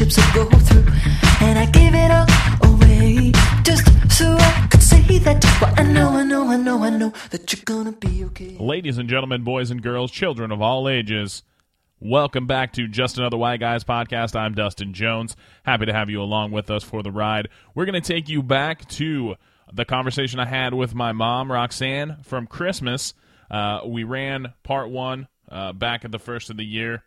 relationships I go through. And I give it all away just so I could say that. I know, I know, I know, I know that you're gonna be okay. Ladies and gentlemen, boys and girls, children of all ages, welcome back to Just Another White Guys podcast. I'm Dustin Jones. Happy to have you along with us for the ride. We're going to take you back to the conversation I had with my mom, Roxanne, from Christmas. Uh, we ran part one uh, back at the first of the year.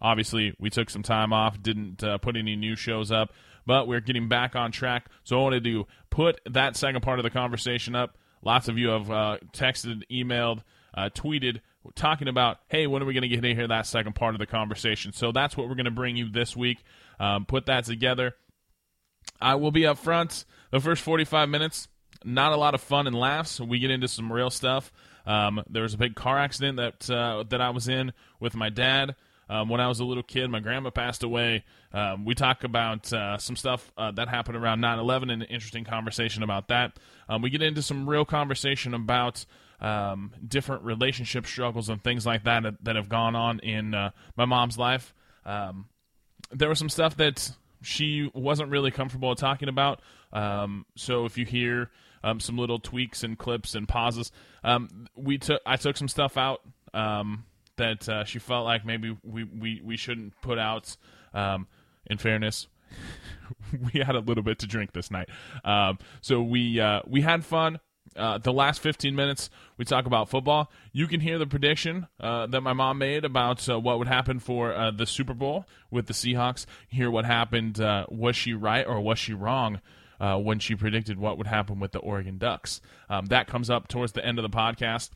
Obviously, we took some time off, didn't uh, put any new shows up, but we're getting back on track. So I wanted to put that second part of the conversation up. Lots of you have uh, texted, emailed, uh, tweeted, talking about, hey, when are we going to get to hear that second part of the conversation? So that's what we're going to bring you this week. Um, put that together. I will be up front the first 45 minutes. Not a lot of fun and laughs. We get into some real stuff. Um, there was a big car accident that uh, that I was in with my dad. Um, when I was a little kid, my grandma passed away. Um, we talk about uh, some stuff uh, that happened around 9 11 and an interesting conversation about that. Um, we get into some real conversation about um, different relationship struggles and things like that that have gone on in uh, my mom's life. Um, there was some stuff that she wasn't really comfortable talking about. Um, so if you hear some little tweaks and clips and pauses, we took I took some stuff out um, that uh, she felt like maybe we, we, we shouldn't put out. Um, in fairness, we had a little bit to drink this night, um, so we uh, we had fun. Uh, the last 15 minutes, we talk about football. You can hear the prediction uh, that my mom made about uh, what would happen for uh, the Super Bowl with the Seahawks. Hear what happened. Uh, was she right or was she wrong uh, when she predicted what would happen with the Oregon Ducks? Um, that comes up towards the end of the podcast.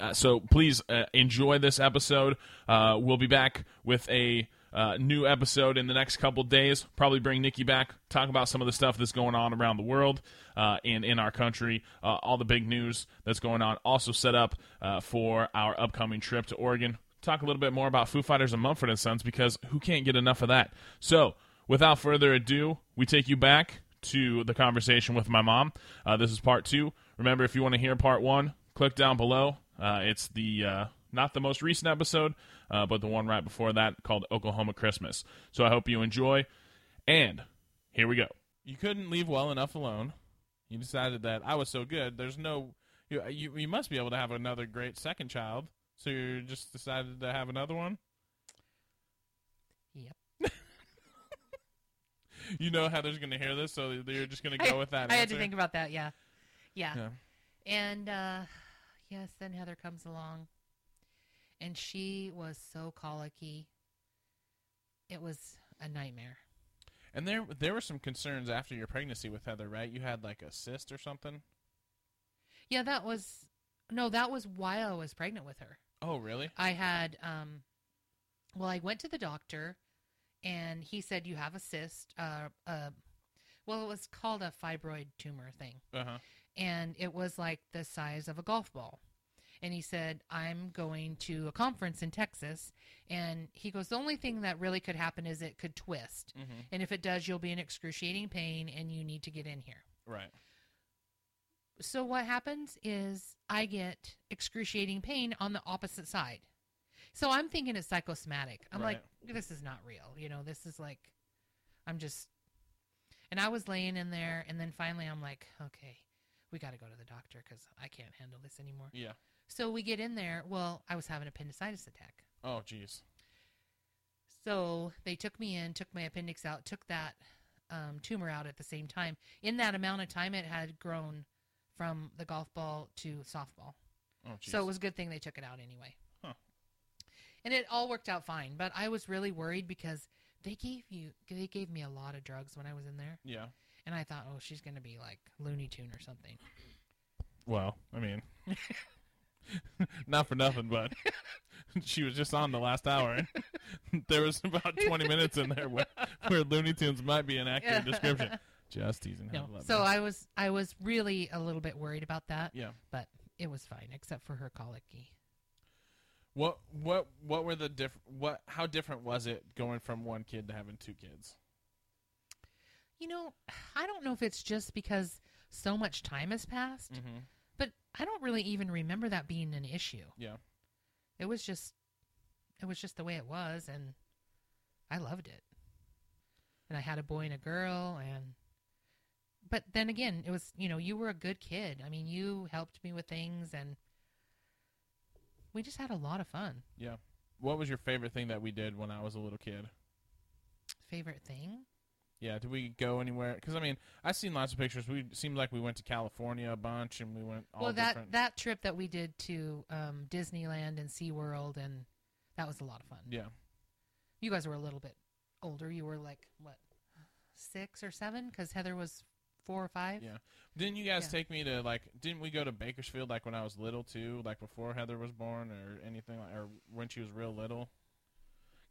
Uh, so please uh, enjoy this episode. Uh, we'll be back with a uh, new episode in the next couple days. Probably bring Nikki back, talk about some of the stuff that's going on around the world uh, and in our country, uh, all the big news that's going on. Also set up for our upcoming trip to Oregon. Talk a little bit more about Foo Fighters and Mumford and Sons because who can't get enough of that? So, without further ado, we take you back to the conversation with my mom. this is part two. Remember, if you want to hear part one, click down below uh, it's the uh, not the most recent episode, uh, but the one right before that called Oklahoma Christmas. So I hope you enjoy. And here we go. You couldn't leave well enough alone. You decided that I was so good. There's no you, you, you must be able to have another great second child. So you just decided to have another one. Yep. you know Heather's going to hear this, so you're just going to go I, with that. I answer? had to think about that. Yeah, yeah. Yeah. And uh, yes, then Heather comes along, and she was so colicky. It was a nightmare. And there there were some concerns after your pregnancy with Heather, right? You had like a cyst or something. Yeah, that was no, that was while I was pregnant with her. Oh, really? I had um well, I went to the doctor and he said you have a cyst uh uh well, it was called a fibroid tumor thing. Uh-huh. And it was like the size of a golf ball. And he said, I'm going to a conference in Texas. And he goes, The only thing that really could happen is it could twist. Mm-hmm. And if it does, you'll be in excruciating pain and you need to get in here. Right. So what happens is I get excruciating pain on the opposite side. So I'm thinking it's psychosomatic. I'm Right. like, this is not real. You know, this is like, I'm just. And I was laying in there, and then finally I'm like, okay, we got to go to the doctor because I can't handle this anymore. Yeah. So we get in there. Well, I was having appendicitis attack. Oh, jeez. So they took me in, took my appendix out, took that um, tumor out at the same time. In that amount of time, it had grown from the golf ball to softball. Oh, jeez. So it was a good thing they took it out anyway. Huh. And it all worked out fine, but I was really worried because they gave you they gave me a lot of drugs when I was in there, Yeah. And I thought, oh, she's gonna be like Looney Tune or something. Well, I mean, not for nothing, but she was just on the last hour. And there was about 20 minutes in there where, where Looney Tunes might be an accurate description. Just teasing. No, love so. I was I was really a little bit worried about that, yeah. but it was fine except for her colicky. What what what were the diff? What how different was it going from one kid to having two kids? You know, I don't know if it's just because so much time has passed, Mm-hmm. but I don't really even remember that being an issue. Yeah. It was just it was just the way it was and I loved it. and I had a boy and a girl, and but then again, it was you know you were a good kid. I mean, you helped me with things, and we just had a lot of fun. Yeah. What was your favorite thing that we did when I was a little kid? Favorite thing? Yeah, did we go anywhere? Because I mean, I've seen lots of pictures. We seemed like we went to California a bunch, and we went all well, that different. that trip that we did to um, Disneyland and SeaWorld, and that was a lot of fun. yeah, You guys were a little bit older. You were like what, six or seven? Because Heather was four or five. yeah. Didn't you guys Yeah. take me to like? Didn't we go to Bakersfield like when I was little too? Like before Heather was born, or anything like, or when she was real little?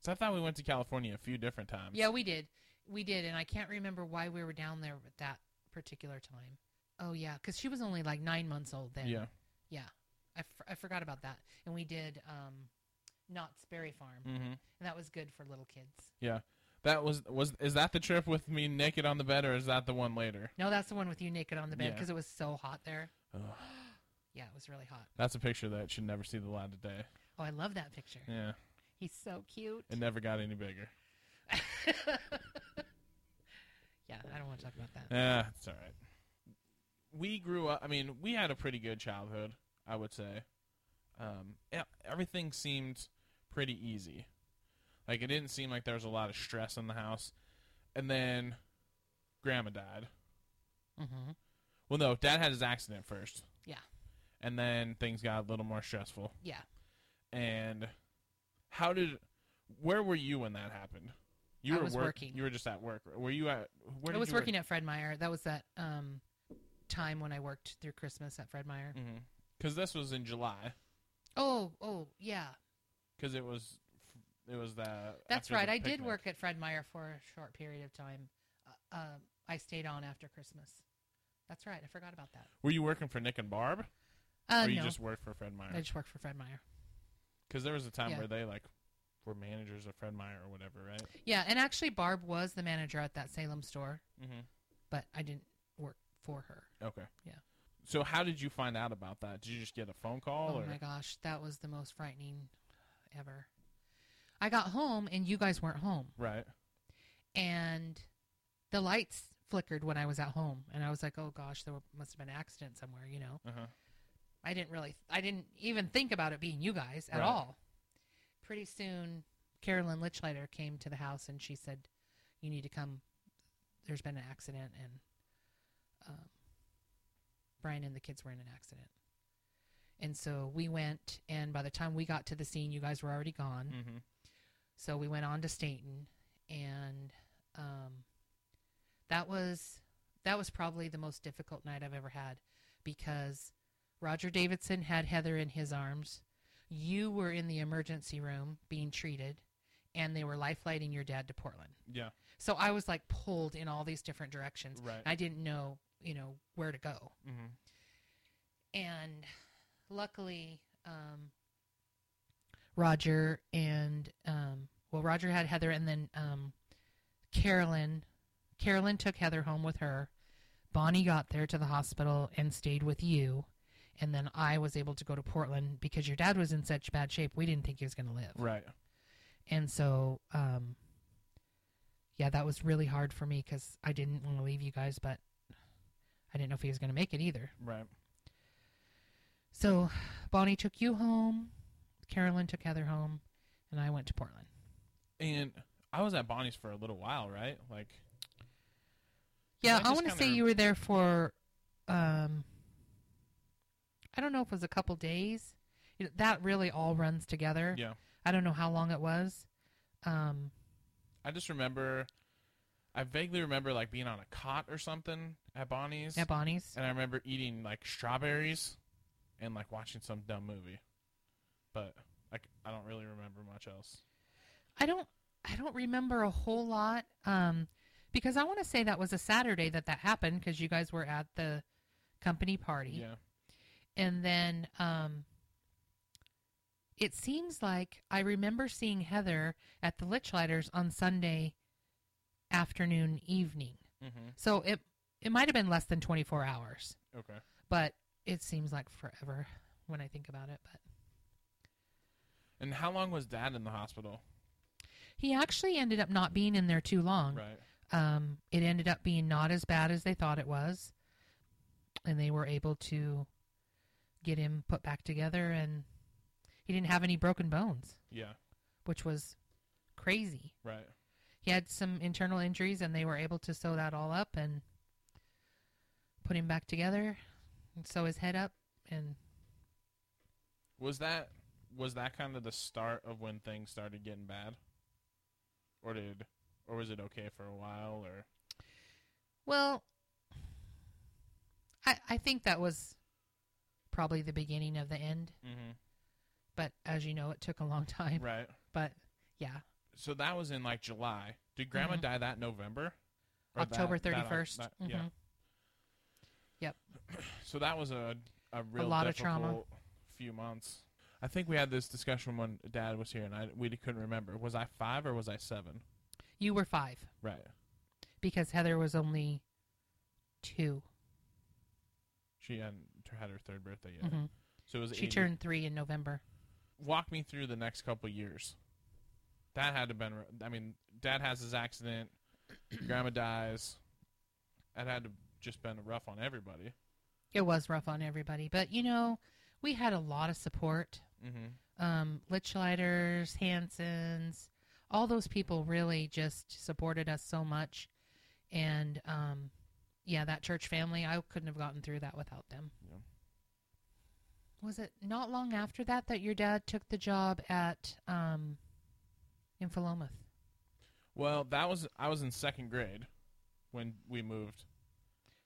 Because I thought we went to California a few different times. Yeah, we did. We did, and I can't remember why we were down there at that particular time. Oh yeah, because she was only like nine months old then. Yeah. yeah. I, f- I forgot about that. And we did um, Knott's Berry Farm, Mm-hmm. and that was good for little kids. Yeah. That was was is that the trip with me naked on the bed, or is that the one later? No, that's the one with you naked on the bed Yeah. because it was so hot there. Yeah, it was really hot. That's a picture that should never see the light of day. Oh, I love that picture. Yeah, He's so cute. it never got any bigger. yeah, I don't want to talk about that. Yeah, it's all right. We grew up. I mean, we had a pretty good childhood. I would say. Um, yeah, everything seemed pretty easy. Like it didn't seem like there was a lot of stress in the house. And then, Grandma died. Mm-hmm. Well, no, Dad had his accident first. Yeah. And then things got a little more stressful. Yeah. And how did? Where were you when that happened? You I were was work- working. You were just at work. Were you at? Where I was you work? working at Fred Meyer. That was that um, time when I worked through Christmas at Fred Meyer. Because Mm-hmm. this was in July. Oh, oh, yeah. Because it was, it was that. That's right. I did work at Fred Meyer for a short period of time. Uh, um, I stayed on after Christmas. That's right. I forgot about that. Were you working for Nick and Barb, Uh, or you no, just worked for Fred Meyer? I just worked for Fred Meyer. Because there was a time Yeah. where they like were managers of Fred Meyer or whatever, right? Yeah, and actually, Barb was the manager at that Salem store, Mm-hmm. but I didn't work for her. Okay. Yeah. So how did you find out about that? Did you just get a phone call, Oh or my gosh, that was the most frightening ever. I got home and you guys weren't home, right? and the lights flickered when I was at home, and I was like, "Oh gosh, there must have been an accident somewhere," you know. Uh huh. I didn't really, I didn't even think about it being you guys at Right. all. Pretty soon, Carolyn Lichlighter came to the house and she said, "You need to come. There's been an accident, and um, Brian and the kids were in an accident." And so we went, and by the time we got to the scene, you guys were already gone. Mm-hmm. So we went on to Stayton, and um, that was that was probably the most difficult night I've ever had because Roger Davidson had Heather in his arms. You were in the emergency room being treated, and they were life flighting your dad to Portland. Yeah. So I was like pulled in all these different directions. Right. I didn't know, you know, where to go. Mm-hmm. And luckily, um, Roger and um, well, Roger had Heather, and then um, Carolyn. Carolyn took Heather home with her. Bonnie got there to the hospital and stayed with you, and then I was able to go to Portland because your dad was in such bad shape. We didn't think he was going to live, Right. and so um, yeah, that was really hard for me because I didn't want to leave you guys, but I didn't know if he was going to make it either. Right. So Bonnie took you home, Carolyn took Heather home, and I went to Portland. And I was at Bonnie's for a little while, right? Like. Yeah, I I, want to say you were there for, um, I don't know if it was a couple days. That really all runs together. Yeah. I don't know how long it was. Um, I just remember. I vaguely remember like being on a cot or something at Bonnie's, at Bonnie's. and I remember eating like strawberries, and like watching some dumb movie. But like I don't really remember much else. I don't I don't remember a whole lot um because I want to say that was a Saturday that that happened because you guys were at the company party. Yeah. And then um it seems like I remember seeing Heather at the Lichlighters on Sunday afternoon evening. Mm-hmm. So it it might have been less than 24 hours, Okay. but it seems like forever when I think about it, but And how long was Dad in the hospital? he actually ended up not being in there too long. Right. Um, it ended up being not as bad as they thought it was, and they were able to get him put back together, and he didn't have any broken bones, Yeah. which was crazy. Right. He had some internal injuries, and they were able to sew that all up and put him back together, and sew his head up, and Was that was that kind of the start of when things started getting bad? Or did or was it okay for a while or Well, I I think that was probably the beginning of the end. mm-hmm. But as you know, it took a long time. Right. But yeah, So that was in like July. Did grandma Mhm. die that November? Or October that- thirty first. Yeah. Yep. So that was a a real lot of trauma. few months. I think we had this discussion when Dad was here, and I we couldn't remember. Was I five or was I seven? You were five Right. because Heather was only two. She had, had her third birthday yet. Mhm. So it was. She 80 turned three in November. Walk me through the next couple years. That had to been. I mean, Dad has his accident. Grandma dies. That had to just been rough on everybody. It was rough on everybody, but you know, we had a lot of support. Mm-hmm. Um, Litchlighters, Hansons, all those people really just supported us so much, and um, yeah, that church family, I couldn't have gotten through that without them. Yeah. Was it not long after that that your dad took the job at um, in Philomath? Well, that was I was in second grade when we moved.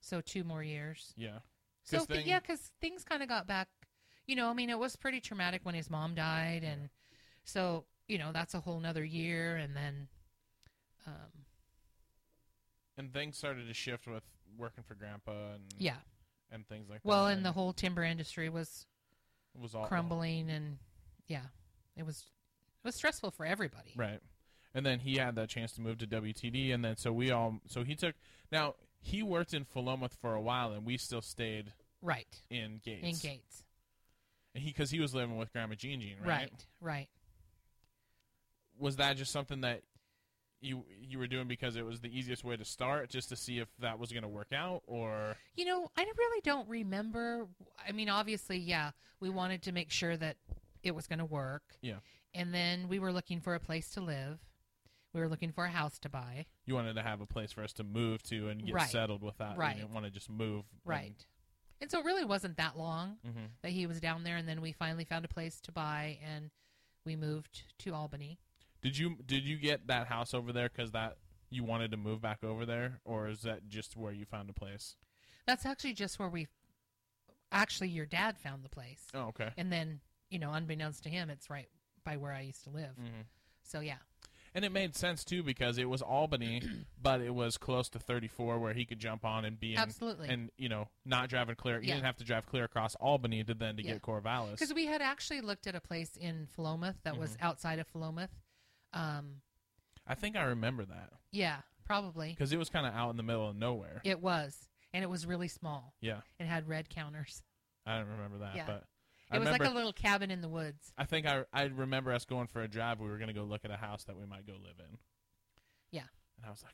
So two more years. Yeah. So 'Cause th- thing- yeah, because things kind of got back. You know, I mean, it was pretty traumatic when his mom died, and so you know that's a whole nother year, and then, um, and things started to shift with working for grandpa and yeah. and things like Well, that. Well, and the whole timber industry was it was all crumbling, and yeah, it was it was stressful for everybody. right. And then he had that chance to move to WTD, and then so we all so he took now he worked in Philomath for a while, and we still stayed Right. in Gates. In Gates. And he because he was living with Grandma Jean Jean, right? Right. Right. Was that just something that you you were doing because it was the easiest way to start, just to see if that was going to work out, or You know, I really don't remember. I mean, obviously, yeah, we wanted to make sure that it was going to work. Yeah. And then we were looking for a place to live. We were looking for a house to buy. you wanted to have a place for us to move to and get Right. settled with that. Right. You didn't want to just move. Right. And so it really wasn't that long Mm-hmm. that he was down there. And then we finally found a place to buy and we moved to Albany. Did you did you get that house over there because that you wanted to move back over there, or is that just where you found a place? That's actually just where we actually, your dad found the place. Oh, okay. And then, you know, unbeknownst to him, it's right by where I used to live. hmm So, yeah. And it made sense too because it was Albany, but it was close to 34 where he could jump on and be in, Absolutely. and you know not driving clear. You Yeah. didn't have to drive clear across Albany to then to Yeah. get Corvallis. Because we had actually looked at a place in Philomath that was Mm-hmm. outside of Philomath. Um, I think I remember that yeah, probably. because it was kind of out in the middle of nowhere. It was. And it was really small. Yeah, It had red counters. I don't remember that, Yeah. but It was remember. like a little cabin in the woods. I think I I remember us going for a drive. We were going to go look at a house that we might go live in. Yeah. and I was like,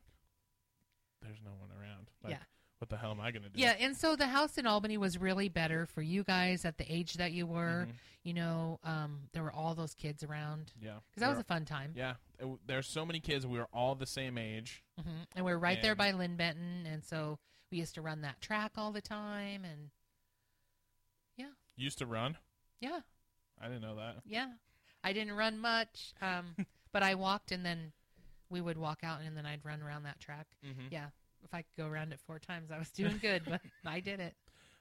"There's no one around. Like, Yeah. What the hell am I going to do?" Yeah, and so the house in Albany was really better for you guys at the age that you were. Mhm. You know, um, there were all those kids around yeah, because that was a fun time. yeah. it there's so many kids. We were all the same age. hmm And we are right there by Linn-Benton, and so we used to run that track all the time. And Yeah. Used to run. yeah, I didn't know that. yeah, I didn't run much, um, but I walked, and then we would walk out, and then I'd run around that track. Mm-hmm. Yeah, if I could go around it four times, I was doing good, but I did it.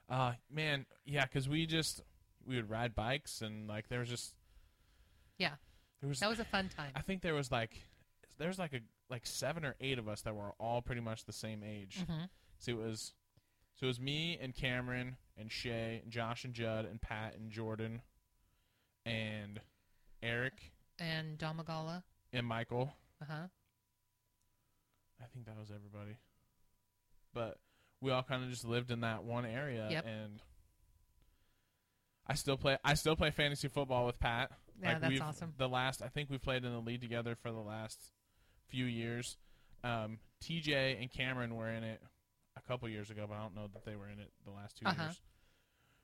Uh man, yeah, because we just we would ride bikes and like there was just Yeah. there was That was a fun time. I think there was like there was like a like seven or eight of us that were all pretty much the same age. hmm So it was so it was me and Cameron and Shay and Josh and Judd and Pat and Jordan and Eric And Domagala. and Michael. Uh huh. I think that was everybody. But we all kind of just lived in that one area Yep. and I still play I still play fantasy football with Pat. Yeah, that's we've- awesome. The last I think we played in the league together for the last few years. Um, TJ and Cameron were in it a couple years ago, but I don't know that they were in it the last 2 Uh-huh. years.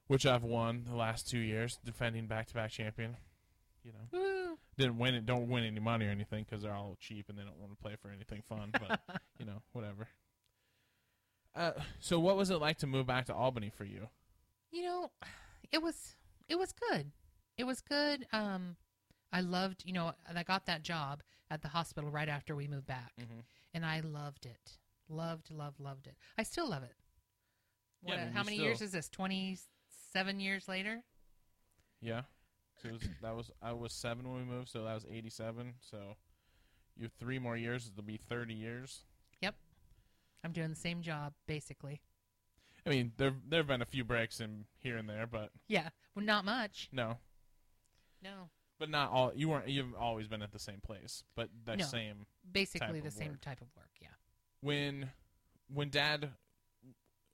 Which I've won the last two years, defending back-to-back champion. You know, Woo. didn't win it. Don't win any money or anything because they're all cheap and they don't want to play for anything fun. But you know, whatever. Uh, so what was it like to move back to Albany for you? You know, it was it was good. It was good. Um, I loved. You know, I got that job at the hospital right after we moved back, Mhm. and I loved it. Loved, loved, loved it. I still love it. Yeah, What, I mean, how many still- years is this? Twenty seven years later. Yeah. So it was, that was I was seven when we moved, so that was eighty-seven. So you have three more years. It'll be thirty years. Yep. I'm doing the same job basically. I mean, there there have been a few breaks in here and there, but Yeah. Well, not much. no, No. but not all. You weren't. You've always been at the same place, but the No. same. Basically Type the of same work. type of work. Yeah. When when Dad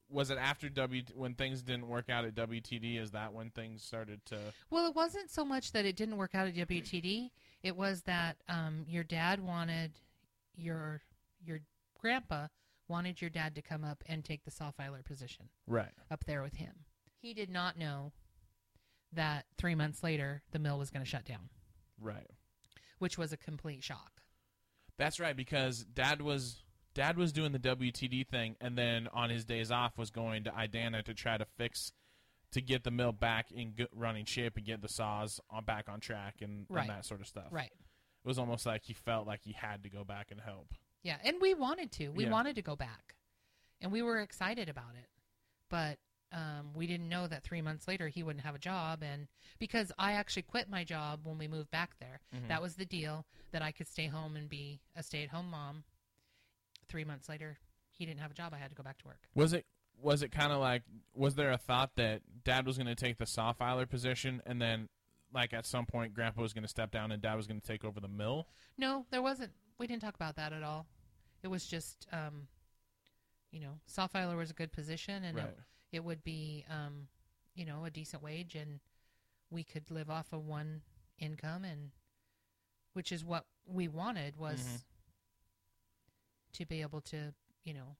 was it after W when things didn't work out at WTD? Is that when things started to? Well, it wasn't so much that it didn't work out at WTD. It was that um, your dad wanted your your grandpa wanted your dad to come up and take the saw filer position Right. up there with him. He did not know that three months later the mill was going to shut down, Right. which was a complete shock. That's right because Dad was Dad was doing the WTD thing, and then on his days off was going to Idanha to try to fix to get the mill back in good running shape and get the saws on back on track and, Right. and that sort of stuff. Right. It was almost like he felt like he had to go back and help. Yeah, and we wanted to. We Yeah. wanted to go back, and we were excited about it, but um, we didn't know that three months later he wouldn't have a job, and because I actually quit my job when we moved back there, Mm-hmm. that was the deal that I could stay home and be a stay-at-home mom. Three months later, he didn't have a job. I had to go back to work. Was it was it kind of like was there a thought that Dad was going to take the saw filer position and then like at some point Grandpa was going to step down and Dad was going to take over the mill? No, there wasn't. We didn't talk about that at all. It was just, um, you know, saw filer was a good position, and Right. it, it would be, um, you know, a decent wage, and we could live off of one income, and which is what we wanted was Mhm. to be able to, you know,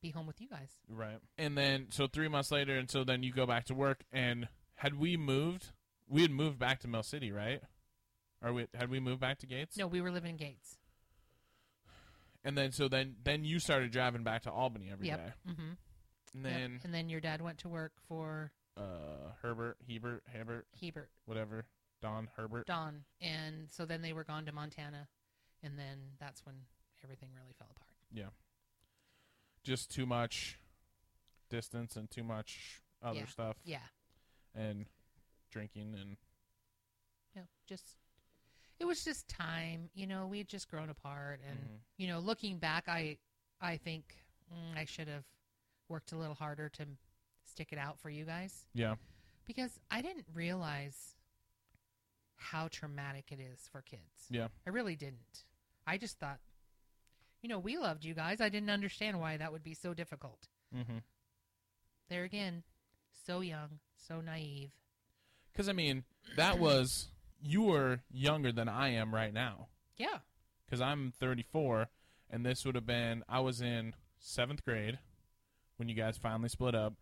be home with you guys. Right. And then so 3 months later and so then you go back to work and had we moved we had moved back to Mill City, right? Or we had we moved back to Gates? No, we were living in Gates. And then so then then you started driving back to Albany every day. Yep. Mm-hmm. And then and then your dad went to work for uh Herbert, Hebert, Hebert, Hebert. whatever. Don Herbert. Don, and so then they were gone to Montana, and then that's when everything really fell apart. Yeah. Just too much distance and too much other Yeah. stuff Yeah, and drinking and no, just it was just time. You know, we'd just grown apart, and Mhm. you know, looking back, I I think mm, I should have worked a little harder to stick it out for you guys yeah. because I didn't realize how traumatic it is for kids. Yeah. I really didn't. I just thought, you know, we loved you guys. I didn't understand why that would be so difficult. Mm-hmm. There again, so young, so naive. Cuz I mean, that was you were younger than I am right now. Yeah. because I'm 34, and this would have been I was in seventh grade when you guys finally split up.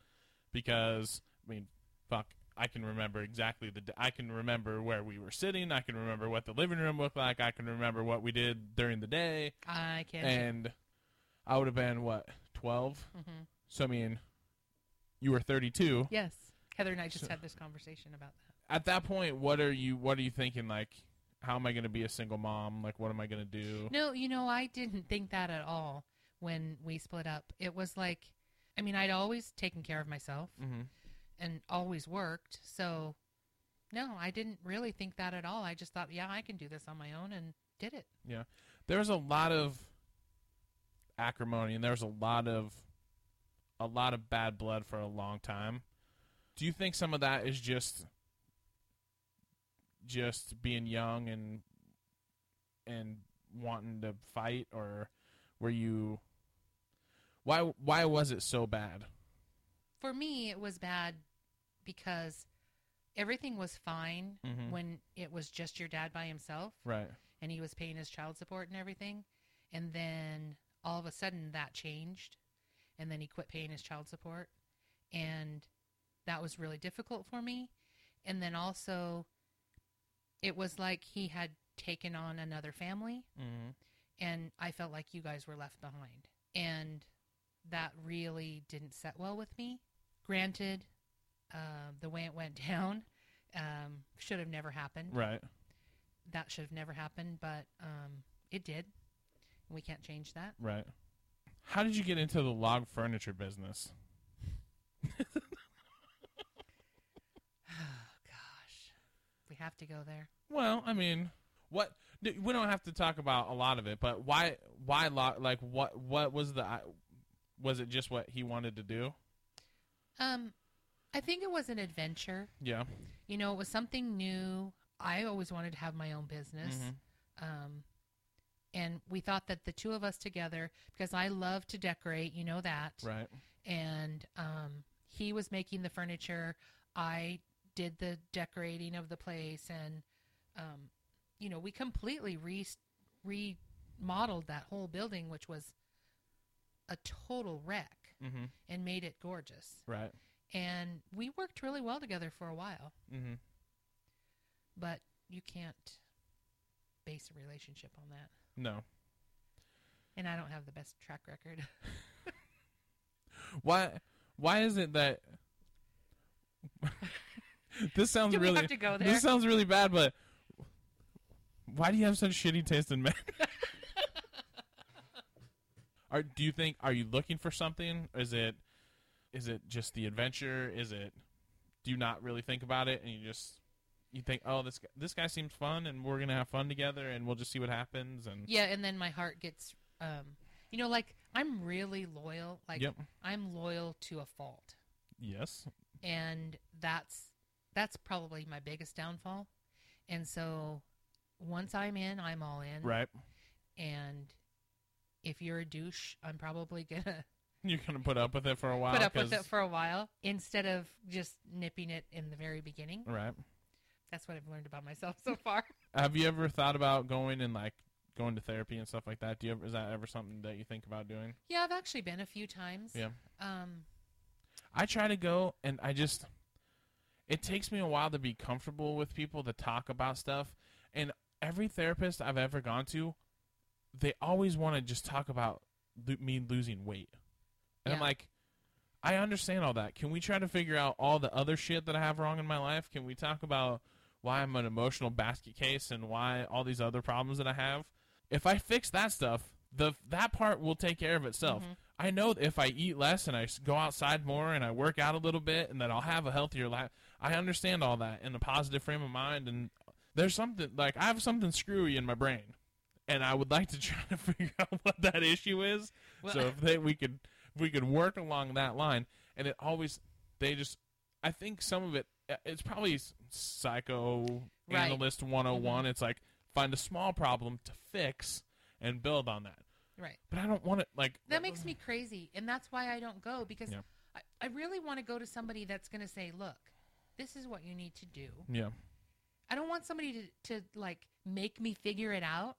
Because I mean, fuck, I can remember exactly the. I can remember where we were sitting. I can remember what the living room looked like. I can remember what we did during the day, I can. and I would have been what 12. Mhm. So I mean, you were 32. Yes. Heather and I just So- had this conversation about that. At that point, what are you? What are you thinking? Like, how am I going to be a single mom? Like, what am I going to do? No, you know, I didn't think that at all when we split up. It was like, I mean, I'd always taken care of myself Mm-hmm. and always worked. So, no, I didn't really think that at all. I just thought, yeah, I can do this on my own and did it. Yeah. There was a lot of acrimony and there was a lot of a lot of bad blood for a long time. Do you think some of that is just just being young and and wanting to fight or were you why why was it so bad? For me, it was bad because everything was fine Mhm. when it was just your dad by himself. Right. and he was paying his child support and everything. And then all of a sudden that changed, and then he quit paying his child support, and that was really difficult for me. And then also, it was like he had taken on another family, Mm-hmm. and I felt like you guys were left behind. And that really didn't set well with me. Granted, uh, the way it went down um, should have never happened. Right. That should have never happened, but um, it did. We can't change that. Right. How did you get into the log furniture business? Gosh, we have to go there. Well, I mean, what we don't have to talk about a lot of it, but why why like what what was the was it just what he wanted to do? Um, I think it was an adventure. Yeah. You know, it was something new. I always wanted to have my own business. Um, and we thought that the two of us together, because I love to decorate, you know that. Right. And um, he was making the furniture. I did the decorating of the place. And, um, you know, we completely re- remodeled that whole building, which was a total wreck, Mm-hmm. and made it gorgeous. Right. And we worked really well together for a while Mm-hmm. but you can't base a relationship on that. No. And I don't have the best track record. Why why is it that this sounds Do really have to go there? this sounds really bad, but why do you have such shitty taste in men? are do you think are you looking for something? Is it is it just the adventure? Is it do you not really think about it and you just you think, "Oh, this guy, this guy seems fun and we're going to have fun together and we'll just see what happens." And yeah, and then my heart gets um you know like I'm really loyal. Like Yep. I'm loyal to a fault. yes. And that's that's probably my biggest downfall. And so once I'm in, I'm all in. Right. And if you're a douche, I'm probably gonna You're going to put up with it for a while put up with 'cause- it for a while instead of just nipping it in the very beginning. Right. That's what I've learned about myself so far. Have you ever thought about going and like going to therapy and stuff like that? Do you ever, is that ever something that you think about doing? Yeah, I've actually been a few times. Yeah. Um, I try to go and I just it takes me a while to be comfortable with people to talk about stuff and every therapist I've ever gone to they always want to just talk about lo- me losing weight. And I'm like I understand all that. Can we try to figure out all the other shit that I have wrong in my life? Can we talk about why I'm an emotional basket case and why all these other problems that I have? If I fix that stuff, the that part will take care of itself. Mm-hmm. I know if I eat less and I go outside more and I work out a little bit and that I'll have a healthier life. I understand all that in a positive frame of mind and there's something like I have something screwy in my brain and I would like to try to figure out what that issue is. Well- so if they, we could if we could work along that line and it always they just I think some of it uh, it's probably psycho Right. analyst 101 it's like find a small problem to fix and build on that. right. But I don't want it like That makes me crazy, and that's why I don't go because Yeah. I, I really want to go to somebody that's going to say, "Look, this is what you need to do." yeah. I don't want somebody to, to like make me figure it out.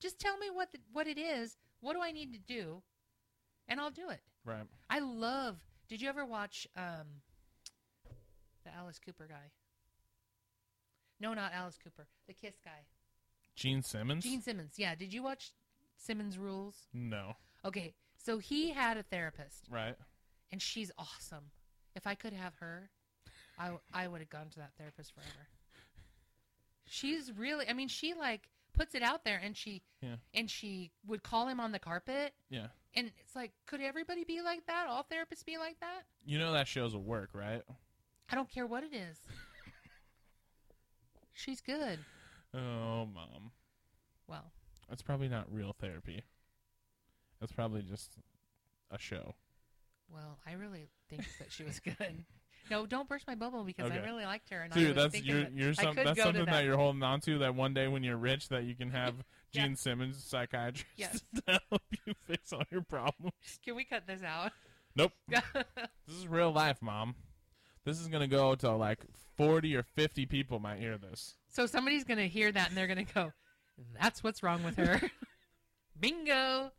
Just tell me what the, what it is. What do I need to do, and I'll do it. Right. I love. Did you ever watch um, the Alice Cooper guy? No, not Alice Cooper. The Kiss guy. Gene Simmons? Gene Simmons. Yeah. Did you watch Simmons Rules? no. Okay. So he had a therapist, Right. and she's awesome. If I could have her, I, I would have gone to that therapist forever. She's really, I mean, she like puts it out there and she, Yeah. and she would call him on the carpet. Yeah. And it's like, could everybody be like that? All therapists be like that? You know that shows will work, right? I don't care what it is. She's good. Oh, mom. Well, That's probably not real therapy. That's probably just a show. well, I really think that she was good. No, don't burst my bubble because I really liked her. And I Dude, was that's you're, you're I some, could that's go to something that. that. you're holding on to that one day when you're rich that you can have Yeah. Gene Simmons, psychiatrist, Yes. to help you fix all your problems. Can we cut this out? Nope. This is real life, mom. This is gonna go to like forty or fifty people might hear this. so somebody's going to hear that and they're going to go, "That's what's wrong with her." Bingo.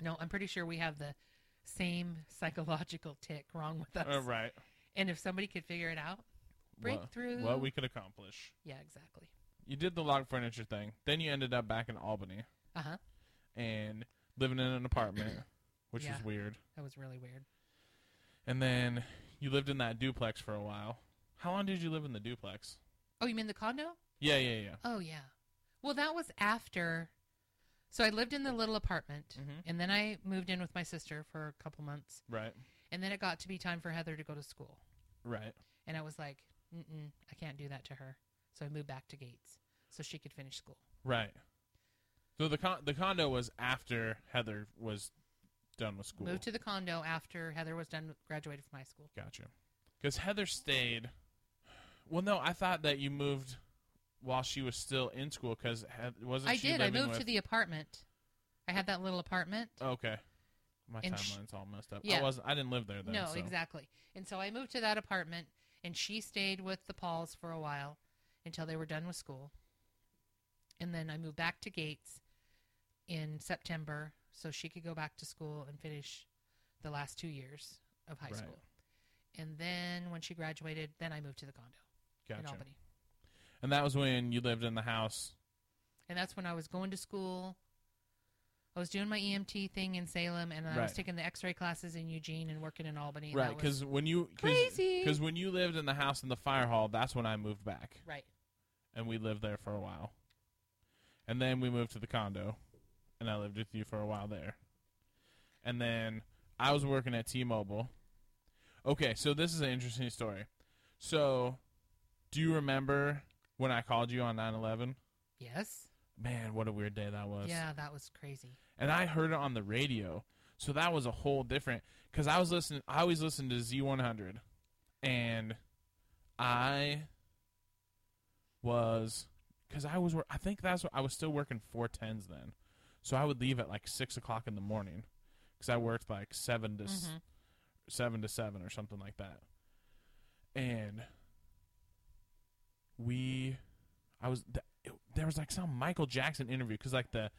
No, I'm pretty sure we have the same psychological tick wrong with us. Uh, right. And if somebody could figure it out, breakthrough. What, we could accomplish. yeah, exactly. You did the log furniture thing. Then you ended up back in Albany Uh huh. and living in an apartment, which Yeah. is weird. That was really weird. And then you lived in that duplex for a while. How long did you live in the duplex? Oh, you mean the condo? Yeah, yeah, yeah. Oh, yeah. Well, that was after. So I lived in the little apartment, Mhm. and then I moved in with my sister for a couple months, Right, and then it got to be time for Heather to go to school, right. and I was like, Mm-mm, I can't do that to her. So I moved back to Gates so she could finish school. Right. So the con- the condo was after Heather was done with school. Moved to the condo after Heather was done graduated from high school. Gotcha. Because Heather stayed. Well, no, I thought that you moved while she was still in school. Because wasn't I she did. I living moved with... to the apartment. I had that little apartment. Okay. My And timeline's all messed up. Yeah. I wasn't. I didn't live there then. no, so. exactly. And so I moved to that apartment, and she stayed with the Pauls for a while until they were done with school. And then I moved back to Gates in September so she could go back to school and finish the last two years of high Right. school. And then when she graduated, then I moved to the condo in Albany. And that was when you lived in the house. And that's when I was going to school. I was doing my EMT thing in Salem, and I was Right. taking the X-ray classes in Eugene and working in Albany. and Right. that was- Because when you Crazy. Because when you lived in the house in the fire hall, that's when I moved back, right. and we lived there for a while. And then we moved to the condo, and I lived with you for a while there. And then I was working at T-Mobile. Okay, so this is an interesting story. So, do you remember when I called you on 9/11? Yes. Man, what a weird day that was. Yeah, that was crazy. and I heard it on the radio. So that was a whole different because I was listening. I always listen to Z100, and I was because I was. I think that's what I was still working four tens then, so I would leave at like six o'clock in the morning because I worked like seven to s Mhm. seven to seven or something like that, and we, I was it, there was like some Michael Jackson interview because like the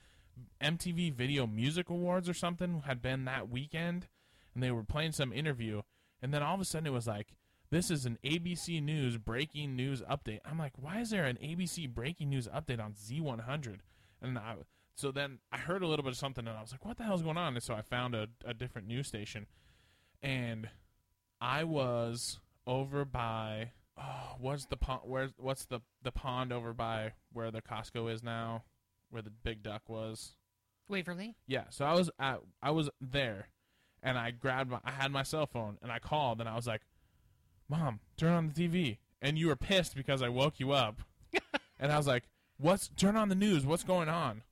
MTV Video Music Awards or something had been that weekend, and they were playing some interview, and then all of a sudden it was like, "This is an ABC News breaking news update." I'm like, "Why is there an ABC breaking news update on Z100?" And I, so then I heard a little bit of something, and I was like, "What the hell's going on?" And so I found a, a different news station, and I was over by oh, what's the pond? Where's what's the the pond over by where the Costco is now, where the Big Duck was? Waverly. Yeah, so I was at, I was there, and I grabbed my I had my cell phone and I called and I was like, "Mom, turn on the TV." And you were pissed because I woke you up, and I was like, "What's turn on the news? What's going on?"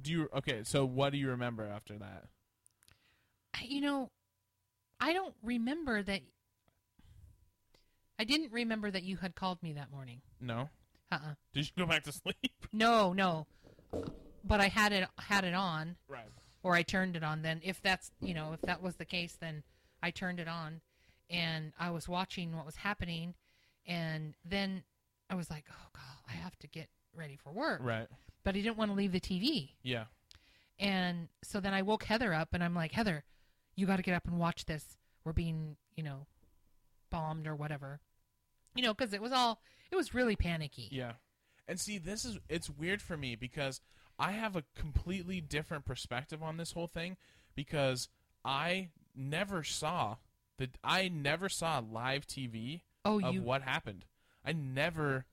Do you okay? So what do you remember after that? You know, I don't remember that. I didn't remember that you had called me that morning. No, Uh-uh. did you go back to sleep? No, no. But I had it had it on, Right. or I turned it on. Then, if that's you know, if that was the case, then I turned it on, and I was watching what was happening, and then I was like, oh god, I have to get ready for work. Right. But I didn't want to leave the TV. Yeah. And so then I woke Heather up and I'm like, Heather, you got to get up and watch this. We're being, you know, bombed or whatever. You know, because it was all, it was really panicky. Yeah. And see, this is it's weird for me because I have a completely different perspective on this whole thing because I never saw the I never saw live TV Oh, of you, what happened. I never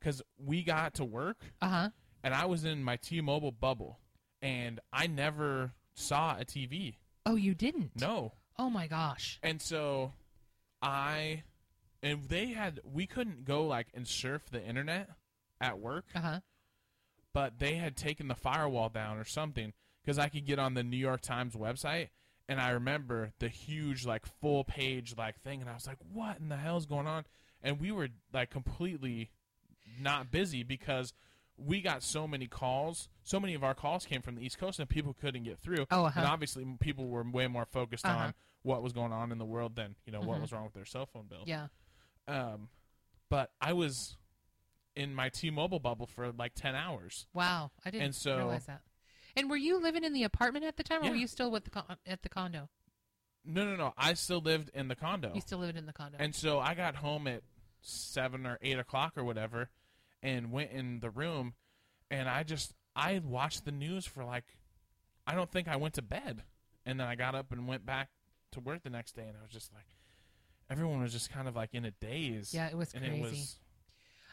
cuz we got to work uh huh. and I was in my T-Mobile bubble and I never saw a TV. Oh, you didn't? No. Oh my gosh. And so I and they had we couldn't go like and surf the internet at work Uh huh. but they had taken the firewall down or something because I could get on the New York Times website and I remember the huge like full page like thing and I was like what in the hell is going on and we were like completely not busy because we got so many calls so many of our calls came from the east coast and people couldn't get through Oh, uh-huh. and obviously people were way more focused Uh-huh. on what was going on in the world than you know what Mhm. was wrong with their cell phone bill Yeah. um but I was in my T-Mobile bubble for like 10 hours Wow. I didn't And so- realize that. And were you living in the apartment at the time, or Yeah. were you still with the con- at the condo? No, no, no. I still lived in the condo. You still lived in the condo. And so I got home at seven or eight o'clock or whatever, and went in the room, and I just I watched the news for like, I don't think I went to bed, and then I got up and went back to work the next day, and I was just like, everyone was just kind of like in a daze. Yeah, it was and crazy. it was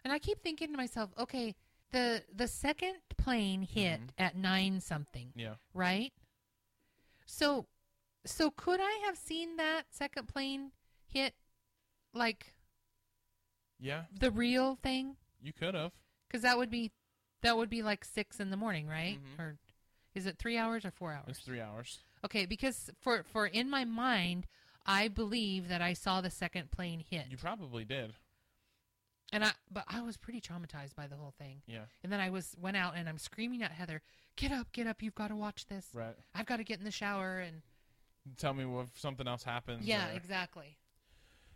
And I keep thinking to myself, okay, the the second plane hit Mm-hmm. at nine something, yeah. right? So, so could I have seen that second plane hit, like Yeah, the real thing? You could have. Because that would be, that would be like six in the morning, right? Mhm. Or is it three hours or four hours? It's three hours. Okay, because for for in my mind, I believe that I saw the second plane hit, You probably did. and I but I was pretty traumatized by the whole thing. Yeah. And then I was went out and I'm screaming at Heather, "Get up, get up! You've got to watch this. Right. I've got to get in the shower." And Tell me if something else happens. yeah, or- exactly.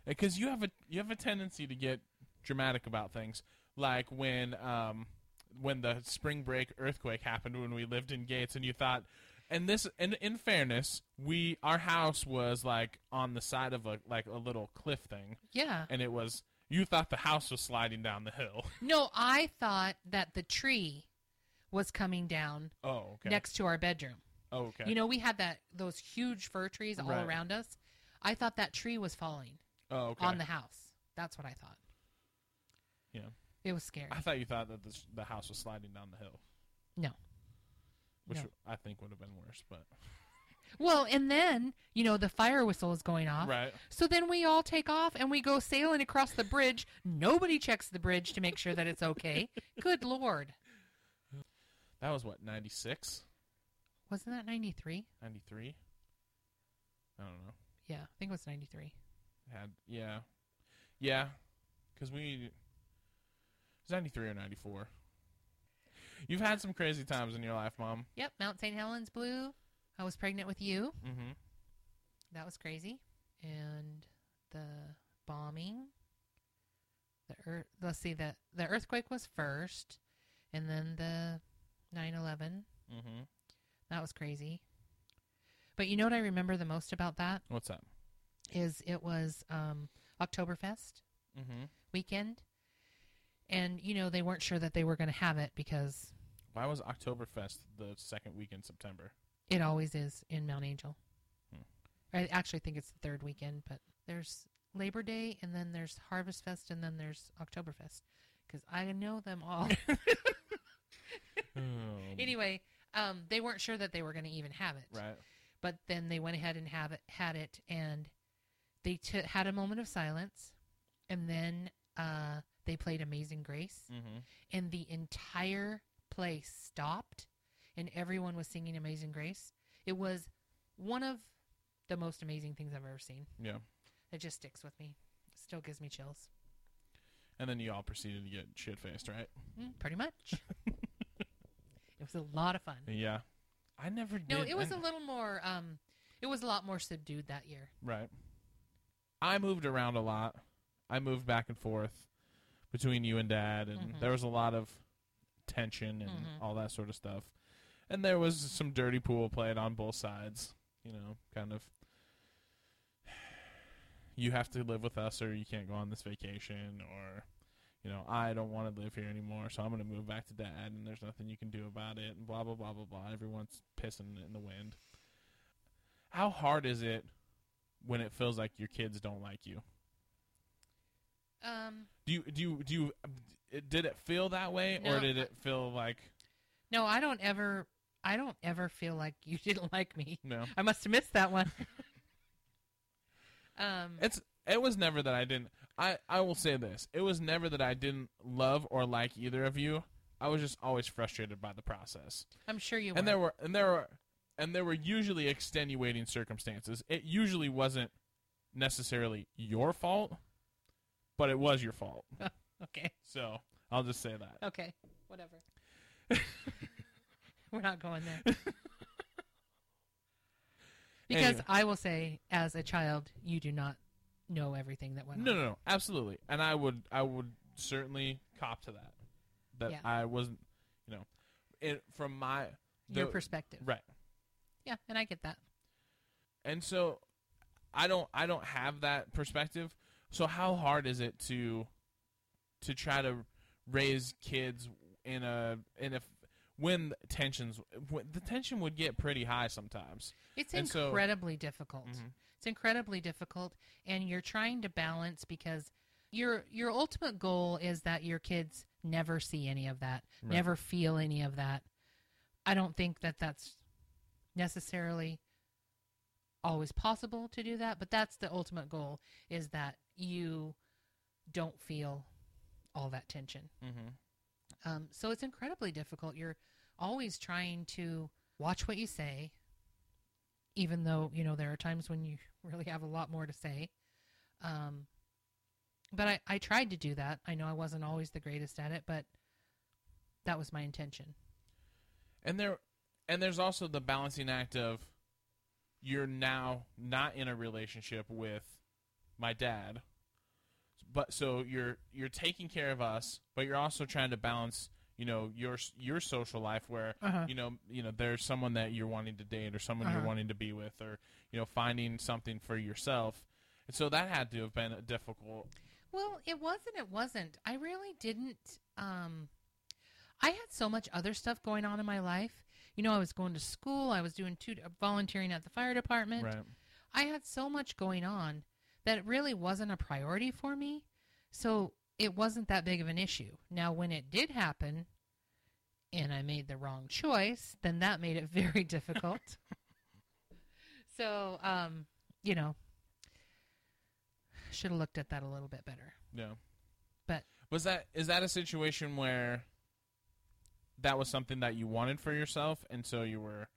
because you have a you have a tendency to get dramatic about things like when um when the spring break earthquake happened when we lived in gates and you thought and this and in fairness we our house was like on the side of a like a little cliff thing Yeah. and it was you thought the house was sliding down the hill No, I thought that the tree was coming down oh okay next to our bedroom. oh okay You know, we had that those huge fir trees all Right. around us. I thought that tree was falling oh okay on the house. That's what I thought. yeah It was scary. i thought you thought that this, the house was sliding down the hill No. which No. i think would have been worse but Well, and then, you know, the fire whistle is going off. right So then we all take off and we go sailing across the bridge. Nobody checks the bridge to make sure that it's okay. Good Lord. that was what 96 Wasn't that 93? 93 i don't know Yeah, I think it was 93. had yeah yeah because we it's 93 or 94 you've had some crazy times in your life mom Yep, Mount St. Helens blew. I was pregnant with you. mm-hmm That was crazy. And the bombing. The earth, let's see, the, the earthquake was first. And then the 9 11. mm-hmm That was crazy. But you know what I remember the most about that? what's that is it was um, Oktoberfest mm-hmm weekend, and you know they weren't sure that they were going to have it because why was oktoberfest the second week in september it always is in Mount Angel. Hmm. I actually think it's the third weekend, but there's Labor Day, and then there's Harvest Fest, and then there's Oktoberfest because I know them all. Oh, anyway, um, they weren't sure that they were going to even have it, right but then they went ahead and have it, had it, and they t- had a moment of silence, and then uh, they played Amazing Grace, mm-hmm and the entire place stopped, and everyone was singing Amazing Grace. It was one of the most amazing things I've ever seen. yeah It just sticks with me. Still gives me chills. and then you all proceeded to get shit-faced right Mm, pretty much. it was a lot of fun. yeah i never did No, it was I- a little more. Um, it was a lot more subdued that year. Right. I moved around a lot. I moved back and forth between you and dad, and Mhm. there was a lot of tension and Mhm. all that sort of stuff. And there was some dirty pool played on both sides. You know, kind of. You have to live with us, or you can't go on this vacation, or, you know, I don't want to live here anymore, so I'm going to move back to dad, and there's nothing you can do about it, and blah blah blah blah blah. Everyone's pissing in the wind. How hard is it when it feels like your kids don't like you? Um, Do you do you do you did it feel that way or did it feel like no, I don't ever. I don't ever feel like you didn't like me. no? I must have missed that one. um, It's it was never that I didn't I I will say this. It was never that I didn't love or like either of you. I was just always frustrated by the process. I'm sure you. And were. there were and there were and there were usually extenuating circumstances. It usually wasn't necessarily your fault, but it was your fault. okay. So, I'll just say that. Okay. Whatever. We're not going there. because Anyway. I will say, as a child, you do not know everything that went No, on. no, no, no. absolutely. And I would, I would certainly cop to that. That Yeah. I wasn't, you know, it from my your The- perspective. right. Yeah, and I get that. And so I don't I don't have that perspective. So how hard is it to to try to raise kids in a in a when tensions when the tension would get pretty high sometimes. It's And so- incredibly difficult. Mhm. It's incredibly difficult, and you're trying to balance because your your ultimate goal is that your kids never see any of that, Right. never feel any of that. I don't think that that's necessarily always possible to do that, but that's the ultimate goal is that you don't feel all that tension. Mhm. Um, so it's incredibly difficult. You're always trying to watch what you say, even though you know there are times when you really have a lot more to say. Um, but I, I tried to do that. I know I wasn't always the greatest at it, but that was my intention. And there and there's also the balancing act of you're now not in a relationship with my dad. But so you're you're taking care of us, but you're also trying to balance, you know, your your social life where Uh-huh. you know, you know, there's someone that you're wanting to date or someone Uh-huh. you're wanting to be with or you know, finding something for yourself. And so that had to have been difficult. Well, it wasn't. It wasn't. I really didn't. Um, I had so much other stuff going on in my life. You know, I was going to school. I was doing two volunteering at the fire department. Right. I had so much going on that it really wasn't a priority for me. So it wasn't that big of an issue. Now, when it did happen and I made the wrong choice, then that made it very difficult. so, um, you know, should have looked at that a little bit better. Yeah. But Was that is that a situation where that was something that you wanted for yourself and so you were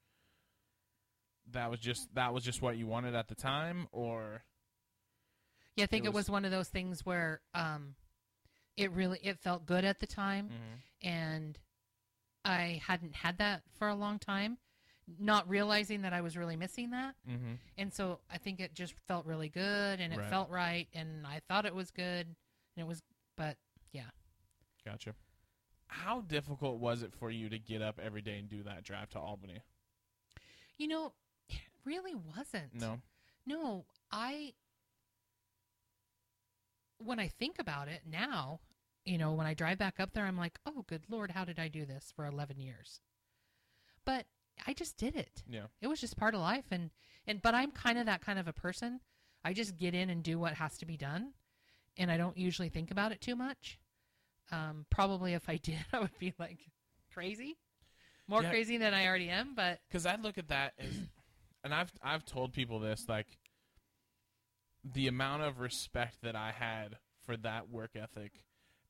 that was just that was just what you wanted at the time or yeah, I think It it was- was, one of those things where um, it really it felt good at the time, and I hadn't had that for a long time, not realizing that I was really missing that. mm-hmm. And so I think it just felt really good and it Right. felt right and I thought it was good and it was but yeah. gotcha how difficult was it for you to get up every day and do that drive to Albany You know, it really wasn't. no No, I when I think about it now, you know, when I drive back up there I'm like, "Oh, good lord, how did I do this for 11 years?" But I just did it. yeah It was just part of life and and but I'm kind of that kind of a person. I just get in and do what has to be done and I don't usually think about it too much. Um, probably if I did, I would be like crazy. More Yeah. crazy than I already am, but because I look at that as, and I've I've told people this like the amount of respect that I had for that work ethic.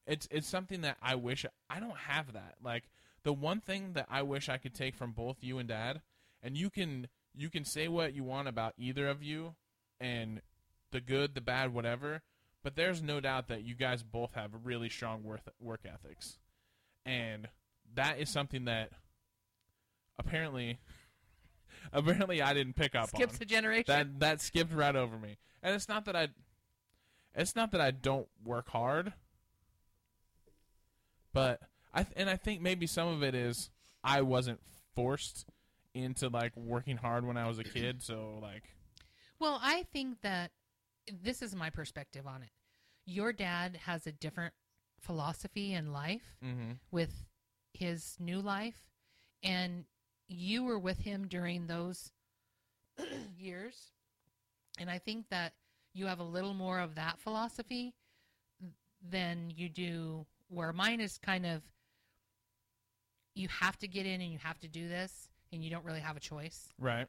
It's it's something that I wish I don't have that. Like the one thing that I wish I could take from both you and Dad, and you can you can say what you want about either of you, and the good, the bad, whatever. But there's no doubt that you guys both have really strong work work ethics, and that is something that apparently apparently I didn't pick up skips on. a generation. That that skipped right over me. And it's not that I it's not that I don't work hard. But I th- and I think maybe some of it is I wasn't forced into like working hard when I was a kid, so like Well, I think that this is my perspective on it. Your dad has a different philosophy in life mhm with his new life, and you were with him during those years. And I think that you have a little more of that philosophy than you do where mine is kind of you have to get in and you have to do this and you don't really have a choice right.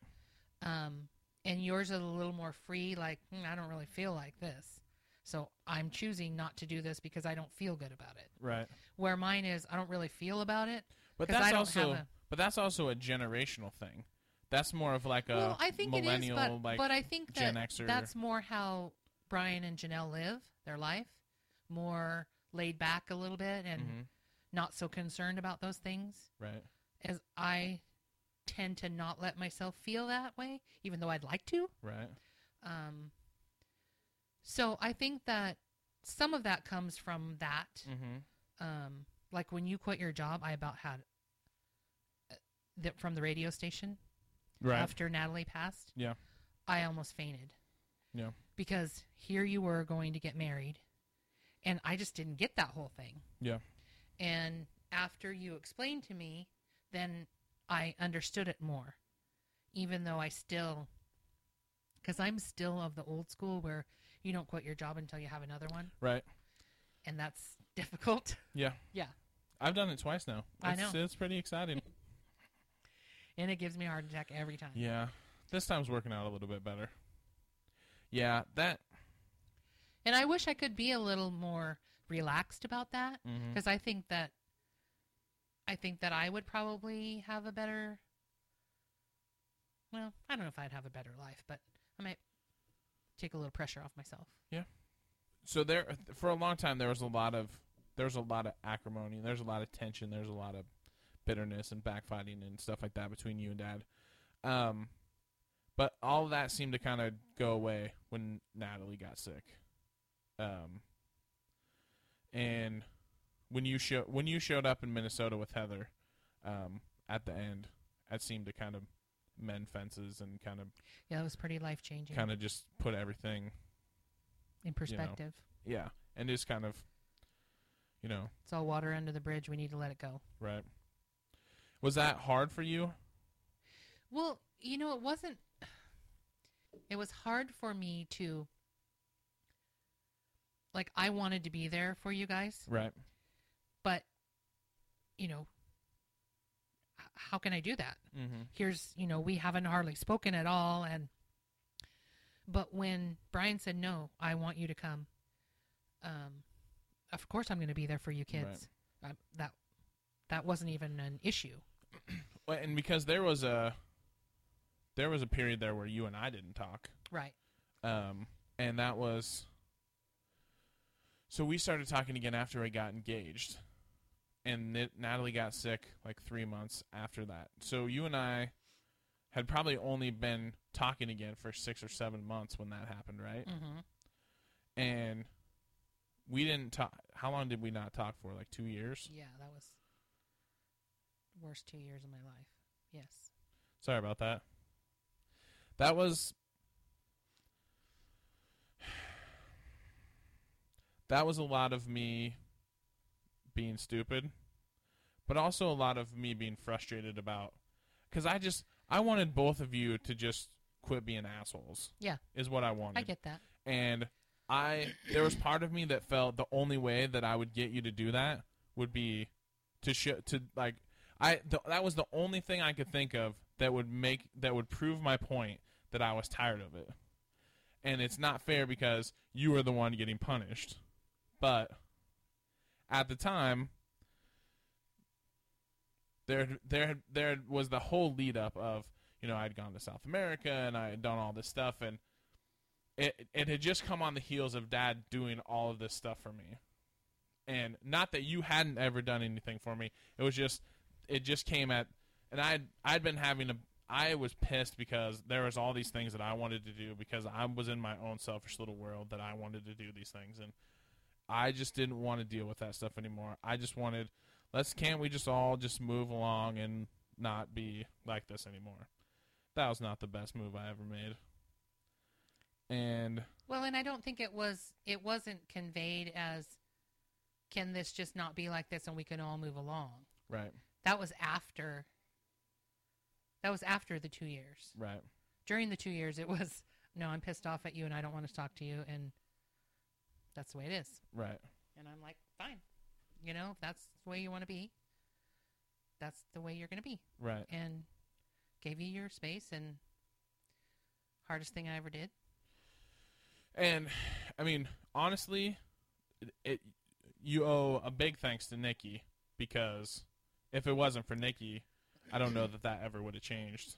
um, and yours is a little more free like "Hmm, i don't really feel like this so i'm choosing not to do this because i don't feel good about it Right. where mine is i don't really feel about it But that's I don't also have a- but that's also a generational thing. That's more of like a well i think it is millennial but, like but i think Gen that Xer. that's more how brian and janelle live their life more laid back a little bit and Mm-hmm. not so concerned about those things right. as i tend to not let myself feel that way even though i'd like to Right. Um, so I think that some of that comes from that. Mm-hmm. Um, like when you quit your job, I about had the, from the radio station Right. after Natalie passed, Yeah. I almost fainted Yeah. because here you were going to get married, and I just didn't get that whole thing. Yeah. And after you explained to me, then I understood it more, even though I still, because I'm still of the old school where you don't quit your job until you have another one, Right. and that's difficult. Yeah. yeah. I've done it twice now. I know. It's pretty exciting. And it gives me a heart attack every time. yeah. This time's working out a little bit better. Yeah. That. And I wish I could be a little more relaxed about that mm-hmm. because I think that I think that I would probably have a better well, I don't know if I'd have a better life, but I might take a little pressure off myself. Yeah. So there, for a long time, there was a lot of there's a lot of acrimony. There's a lot of tension. There's a lot of bitterness and backfighting and stuff like that between you and Dad. Um, but all of that seemed to kind of go away when Natalie got sick. Um, and when you show when you showed up in Minnesota with Heather, um, at the end, that seemed to kind of mend fences and kind of Yeah, it was pretty life changing kind of just put everything in perspective. yeah, and just kind of, you know, It's all water under the bridge. We need to let it go. right. Was that hard for you? Well, you know, it wasn't. It was hard for me to. Like, I wanted to be there for you guys, Right. but, you know, how can I do that? Mm-hmm. Here's, you know, we haven't hardly spoken at all. And, but when Brian said, no, I want you to come, um, of course I'm going to be there for you kids. I, that, that wasn't even an issue. Well, and because there was a, there was a period there where you and I didn't talk, Right. um, and that was. So we started talking again after I got engaged, and N- Natalie got sick like three months after that. So you and I had probably only been talking again for six or seven months when that happened, right? Mm-hmm. and we didn't talk. How long did we not talk for? Like two years. Yeah, that was worst two years of my life. Yes. Sorry about that. That was. That was a lot of me being stupid, but also a lot of me being frustrated about. Because I just. I wanted both of you to just quit being assholes. Yeah. Is what I wanted. I get that. and I there was part of me that felt the only way that I would get you to do that would be to show to like I th- that was the only thing I could think of that would make that would prove my point that I was tired of it. And it's not fair because you were the one getting punished. But at the time there there there was the whole lead up of, you know, I'd gone to South America and I had done all this stuff and it it had just come on the heels of dad doing all of this stuff for me and not that you hadn't ever done anything for me it was just it just came at and i'd i'd been having a i was pissed because there was all these things that i wanted to do because i was in my own selfish little world that i wanted to do these things and i just didn't want to deal with that stuff anymore. I just wanted let's can't we just all just move along and not be like this anymore? That was not the best move i ever made. And Well, and I don't think it was it wasn't conveyed as can this just not be like this and we can all move along. right That was after that was after the 2 years. right During the 2 years it was no, I'm pissed off at you and I don't want to talk to you and that's the way it is. right And I'm like, fine. You know, if that's the way you want to be, that's the way you're going to be. right And gave you your space and hardest thing I ever did. And I mean, honestly, it, it you owe a big thanks to Nikki because if it wasn't for Nikki, I don't know that that ever would have changed.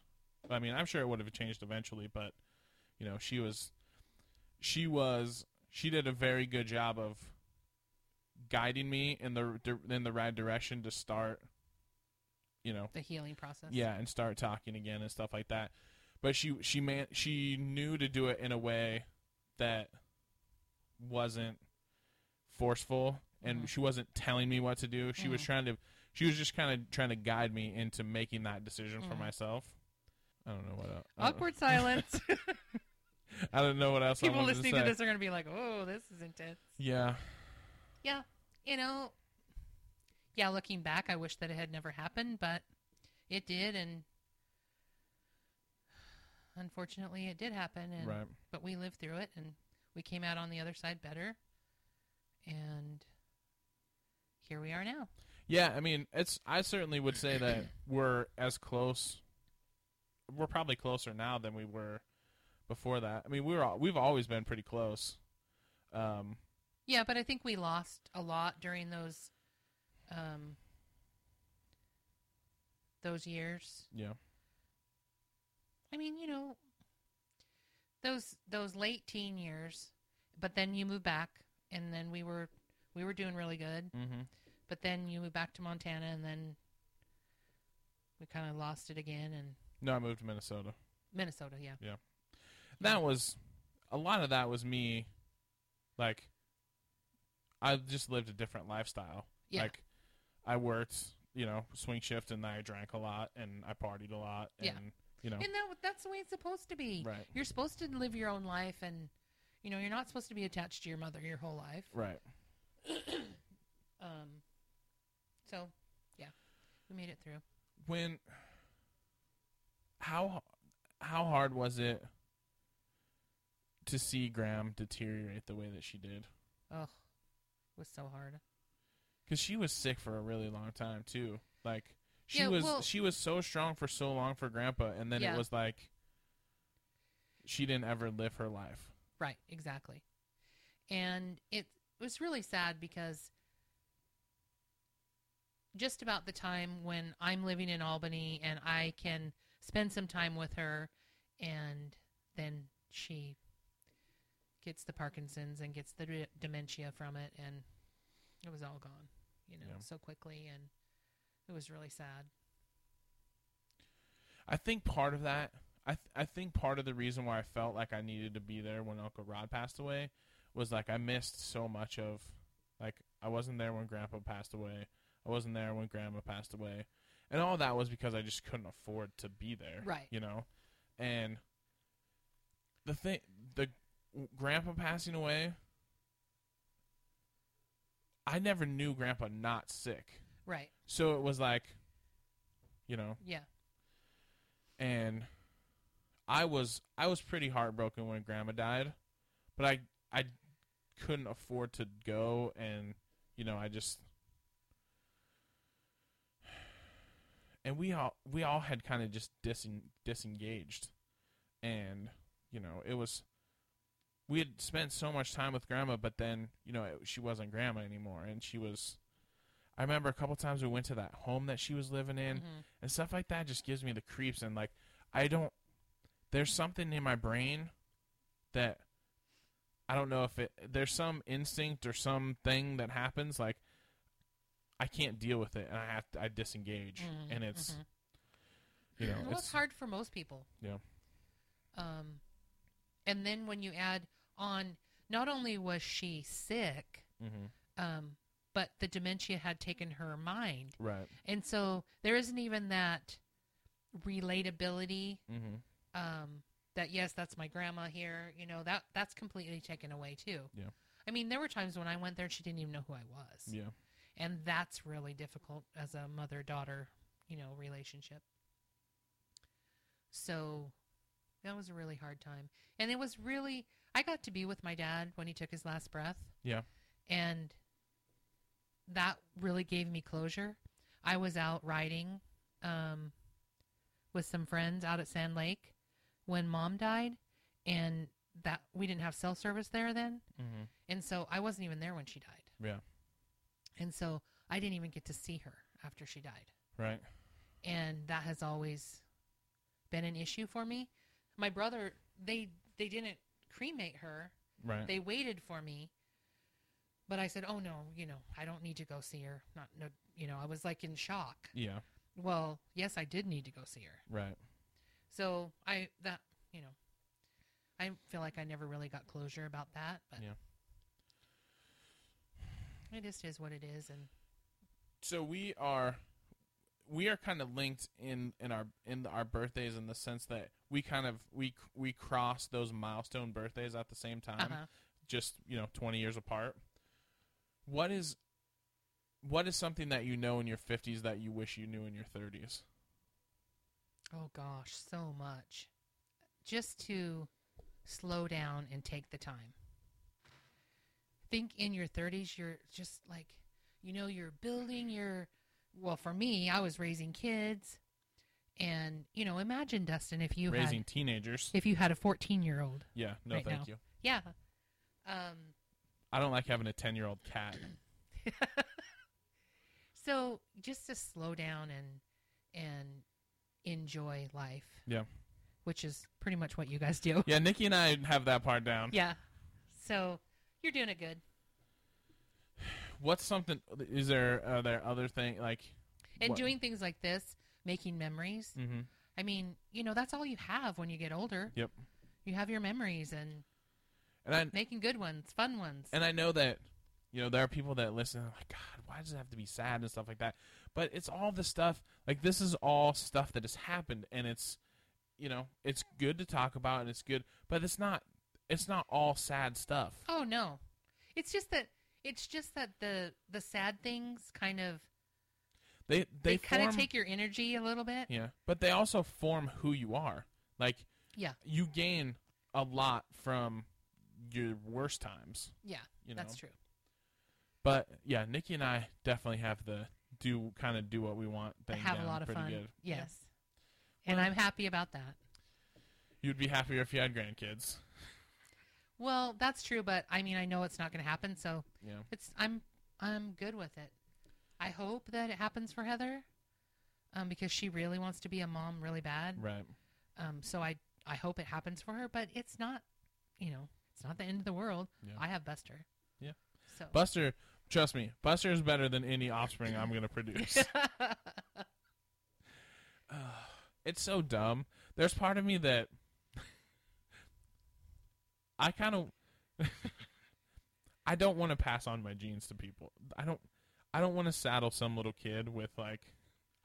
I mean, I'm sure it would have changed eventually, but you know, she was she was she did a very good job of guiding me in the in the right direction to start you know The healing process. yeah, and start talking again and stuff like that. But she she man she knew to do it in a way that wasn't forceful and Mhm. she wasn't telling me what to do. She was Mhm. trying to she was just kind of trying to guide me into making that decision for Mm. myself. I don't know what else. Awkward silence. I don't know what else. People listening to, to, this are going to be like, "Oh, this is intense." Yeah, Yeah, you know, yeah. Looking back, I wish that it had never happened, but it did, and unfortunately, it did happen. And right. but we lived through it, and we came out on the other side better. And here we are now. Yeah, I mean, it's. I certainly would say that we're as close. We're probably closer now than we were before that. I mean, we were. al- We've always been pretty close. Um, Yeah, but I think we lost a lot during those um, those years. yeah. I mean, you know, those those late teen years, but then you move back, and then we were we were doing really good. Mm-hmm. But then you moved back to Montana, and then we kind of lost it again. And No, I moved to Minnesota. Minnesota, yeah. yeah, That was a lot of that was me. Like, I just lived a different lifestyle. Yeah. Like, I worked, you know, swing shift, and I drank a lot, and I partied a lot, and Yeah. you know, and that that's the way it's supposed to be. right, You're supposed to live your own life, and you know, you're not supposed to be attached to your mother your whole life. right. Um, so yeah, we made it through. when how how hard was it to see Gram deteriorate the way that she did? Oh, it was so hard. Because she was sick for a really long time too. Like she Yeah, was well- she was so strong for so long for Grandpa, and then Yeah. it was like she didn't ever live her life. Right, exactly. And it was really sad because just about the time when I'm living in Albany and I can spend some time with her, and then she gets the Parkinson's and gets the d- dementia from it, and it was all gone, you know, Yeah. so quickly, and it was really sad. I think part of that, I th- I think part of the reason why I felt like I needed to be there when Uncle Rod passed away was like I missed so much of, like I wasn't there when Grandpa passed away, I wasn't there when Grandma passed away, and all that was because I just couldn't afford to be there, Right. You know, and the thing, the Grandpa passing away, I never knew Grandpa not sick, Right. so it was like, you know, Yeah. and I was I was pretty heartbroken when Grandma died, but I I couldn't afford to go, and you know I just and we all we all had kind of just disen, disengaged, and you know it was we had spent so much time with Grandma, but then you know it, she wasn't Grandma anymore, and she was. I remember a couple times we went to that home that she was living in, Mhm. and stuff like that just gives me the creeps and like I don't there's something in my brain that I don't know if it there's some instinct or something that happens like I can't deal with it and I have to I disengage Mhm, and it's mhm. you know well, it's it's hard for most people. Yeah. Um, and then when you add on, not only was she sick, mhm, um, but the dementia had taken her mind, right and so there isn't even that relatability. mhm Um, that yes, that's my grandma here. You know that that's completely taken away too. Yeah. I mean, there were times when I went there and she didn't even know who I was, yeah and that's really difficult as a mother daughter, you know, relationship. So that was a really hard time. And it was really I got to be with my dad when he took his last breath. Yeah. And that really gave me closure. I was out riding um, with some friends out at Sand Lake when mom died and that we didn't have cell service there then. mhm And so I wasn't even there when she died. yeah And so I didn't even get to see her after she died. right And that has always been an issue for me. My brother, they they didn't cremate her. right They waited for me. But I said, "Oh no, you know, I don't need to go see her." Not no, you know, I was like in shock. yeah Well, yes, I did need to go see her. right So, I that, you know, I feel like I never really got closure about that, but Yeah. It just is what it is and so we are we are kind of linked in in our in our birthdays in the sense that we kind of we we cross those milestone birthdays at the same time, Uh-huh. just you know, twenty years apart. What is what is something that you know in your fifties that you wish you knew in your thirties? Oh gosh, so much. Just to slow down and take the time. Think in your 30s, you're just like, you know, you're building your. Well, for me, I was raising kids, and you know, imagine Dustin if you Raising had teenagers. if you had a 14 year old. Yeah, no, right thank now. you. Yeah. Um. I don't like having a ten year old cat. So just to slow down and and enjoy life. Yeah. Which is pretty much what you guys do. Yeah, Nikki and I have that part down. Yeah. So you're doing it good. What's something? Is there are there other thing like? And what- doing things like this, making memories. Mm-hmm. I mean, you know, that's all you have when you get older. Yep. You have your memories and And I making good ones, fun ones. and I know that you know there are people that listen like God, why does it have to be sad and stuff like that? But it's all the stuff like this is all stuff that has happened, and it's you know it's good to talk about and it's good, but it's not it's not all sad stuff. oh no. It's just that it's just that the the sad things kind of They they, they, kind of take your energy a little bit. yeah, but they also form who you are. Like Yeah. you gain a lot from your worst times. Yeah. You know, That's true. But yeah, Nikki and I definitely have the do kind of do what we want thing. have a lot of pretty fun. Good. Yeah. Yes. And Well- I'm happy about that. You'd be happier if you had grandkids. Well, that's true, but I mean, I know it's not going to happen, so Yeah. it's I'm I'm good with it. I hope that it happens for Heather, um, because she really wants to be a mom really bad. Right. Um, so I I hope it happens for her, but it's not, you know, it's not the end of the world. Yeah. I have Buster. Yeah. So Buster, trust me, Buster is better than any offspring I'm going to produce. it's so dumb. There's part of me that I kind of I don't want to pass on my genes to people. I don't I don't want to saddle some little kid with like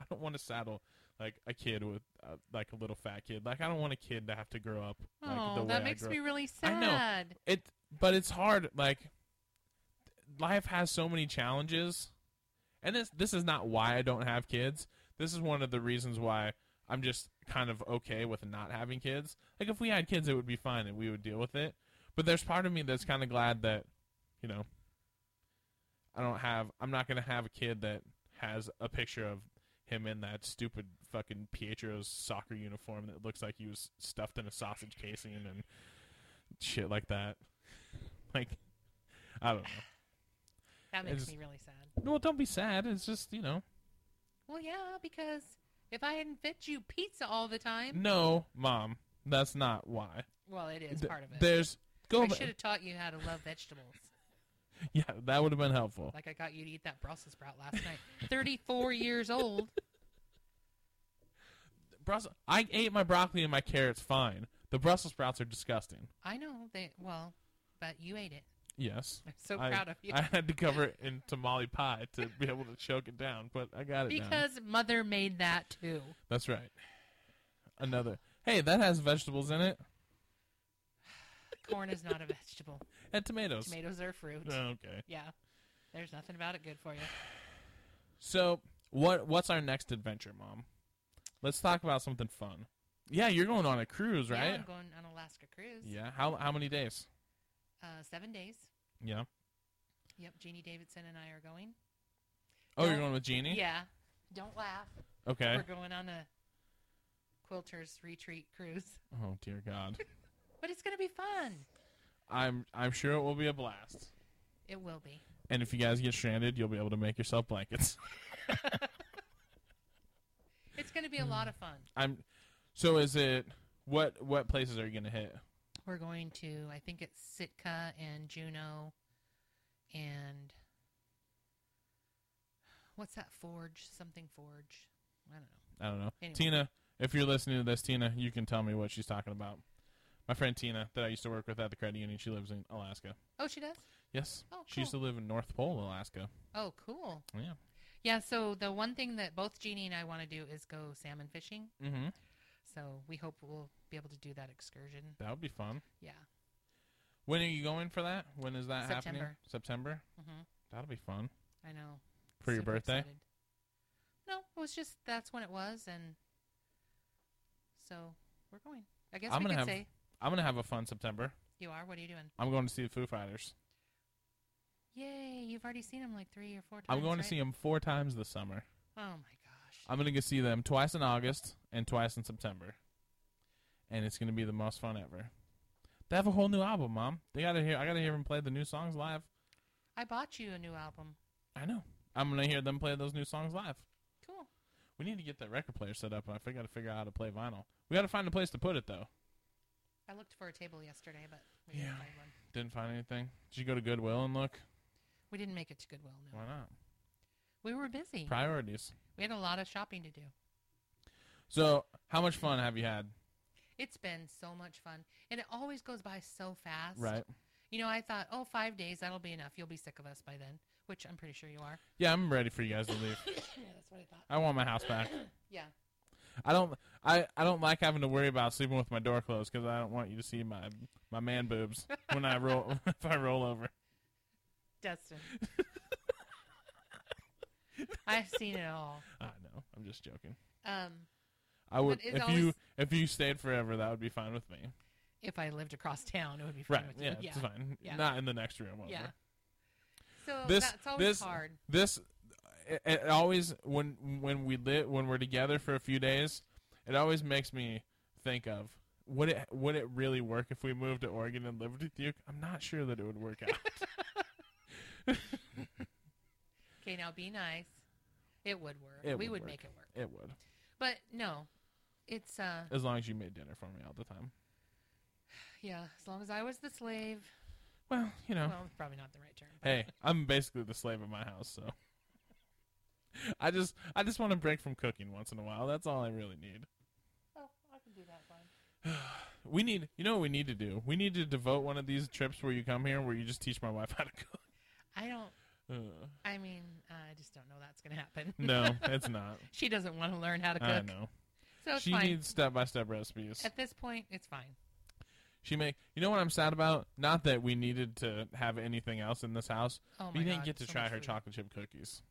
I don't want to saddle like a kid with uh, like a little fat kid. Like I don't want a kid to have to grow up like oh, the way that makes me really I know. sad. It but it's hard like life has so many challenges. And this this is not why I don't have kids. This is one of the reasons why I'm just kind of okay with not having kids. Like if we had kids it would be fine and we would deal with it. But there's part of me that's kind of glad that you know I don't have I'm not going to have a kid that has a picture of him in that stupid fucking Pietro's soccer uniform that looks like he was stuffed in a sausage casing and shit like that. Like, I don't know. That makes It's- me really sad. Well, don't be sad. It's just you know. Well, yeah, because if I hadn't fed you pizza all the time, No, mom, that's not why. well, it is part of it. There's go. I should have taught you how to love vegetables. Yeah, that would have been helpful. Like I got you to eat that Brussels sprout last night. 34 years old. Brussels. I ate my broccoli and my carrots fine. The Brussels sprouts are disgusting. I know they well, but you ate it. Yes. I'm so I, proud of you. I had to cover it in tamale pie to be able to choke it down, but I got it down. because mother made that too. That's right. Another. Hey, that has vegetables in it Corn is not a vegetable. and tomatoes. Tomatoes are fruit. Oh, okay. Yeah. There's nothing about it good for you. So, what what's our next adventure, Mom? Let's talk about something fun. Yeah, you're going on a cruise, right? Yeah? I'm going on Alaska cruise. Yeah. How how many days? Uh, seven days. Yeah. Yep, Jeannie Davidson and I are going. Oh, you're going with Jeannie? Yeah. Don't laugh. Okay. We're going on a quilters retreat cruise. Oh dear God. But it's going to be fun. I'm I'm sure it will be a blast. It will be. And if you guys get stranded, you'll be able to make yourself blankets. It's going to be a lot of fun. I'm. So is it? What what places are you gonna hit? We're going to, I think it's Sitka and Juneau and what's that forge? Something forge. I don't know. I don't know. Anyway. Tina, if you're listening to this, Tina, you can tell me what she's talking about. My friend Tina, that I used to work with at the credit union, she lives in Alaska. Oh, she does? Yes. Oh, She used to live in North Pole, Alaska. Oh, cool. Yeah. Yeah, so the one thing that both Jeannie and I want to do is go salmon fishing. Mm-hmm. So we hope we'll be able to do that excursion. That would be fun. Yeah. When are you going for that? When is that happening? September. September. hmm That'll be fun. I know. For your birthday? excited. No, it was just that's when it was, and so we're going. I guess I'm we gonna could have- say I'm gonna have a fun September. you are. What are you doing? I'm going to see the Foo Fighters. Yay! You've already seen them like three or four times. I'm going to see them four times this summer. Oh my gosh! I'm going to go see them twice in August and twice in September, and it's going to be the most fun ever. They have a whole new album, Mom. They got to hear. I got to hear them play the new songs live. I bought you a new album. I know. I'm going to hear them play those new songs live. Cool. We need to get that record player set up. I got to figure out how to play vinyl. We got to find a place to put it though. I looked for a table yesterday, but we Yeah. didn't find one. Didn't find anything. Did you go to Goodwill and look? We didn't make it to Goodwill. No, Why not? we were busy. Priorities. We had a lot of shopping to do. So, how much fun have you had? It's been so much fun, and it always goes by so fast. Right. You know, I thought, oh, five days, that'll be enough. You'll be sick of us by then, which I'm pretty sure you are. Yeah, I'm ready for you guys to leave. yeah, that's what I thought. I want my house back. Yeah. I don't. I, I don't like having to worry about sleeping with my door closed because I don't want you to see my my man boobs when I roll if I roll over. Dustin. I've seen it all. I know. I'm just joking. Um, I would But it's if always- you if you stayed forever, that would be fine with me. if I lived across town, it would be fine Right? with Yeah, you. it's fine. Yeah. Not in the next room. Over. Yeah. So This that's always this hard. this it, it always when when we lit when we're together for a few days, it always makes me think of would it would it really work if we moved to Oregon and lived with you? I'm not sure that it would work out. Okay, now be nice. It would work. It we would would work. make it work. it would, But no, it's uh, as long as you made dinner for me all the time. yeah. As long as I was the slave. Well, you know. Well, probably not the right term. hey, I'm basically the slave of my house, so I just I just want to break from cooking once in a while. That's all I really need. Oh, I can do that fine. We need, you know, what we need to do. We need to devote one of these trips where you come here, where you just teach my wife how to cook. I don't. Uh, I mean, I just don't know that's going to happen. no, it's not. she doesn't want to learn how to cook. I know. So it's She fine. needs step by step recipes. At this point, it's fine. She make. You know what I'm sad about? Not that we needed to have anything else in this house. Oh my we didn't God, get to so try her food. chocolate chip cookies.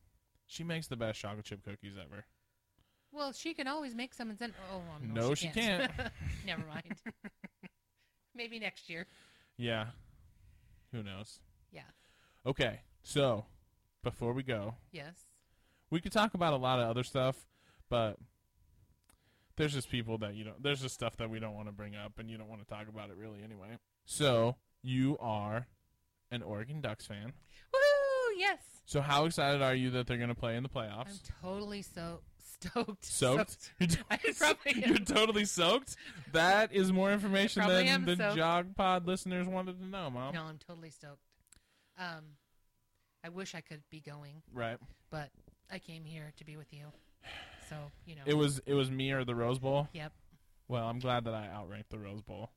She makes the best chocolate chip cookies ever. Well, she can always make some and send. Oh, um, No, she can't. Never mind. Maybe next year. Yeah. Who knows? Yeah. Okay, so before we go, Yes. we could talk about a lot of other stuff, but there's just people that you know. There's just stuff that we don't want to bring up, and you don't want to talk about it really anyway. So you are an Oregon Ducks fan. Woo! Yes. So how excited are you that they're going to play in the playoffs? I'm totally so stoked. Soaked? You're, I probably you're totally soaked. That is more information than the soaked. Jog Pod listeners wanted to know, Mom. No, I'm totally stoked. Um, I wish I could be going, Right? but I came here to be with you. So you know. It was it was me or the Rose Bowl. Yep. Well, I'm glad that I outranked the Rose Bowl.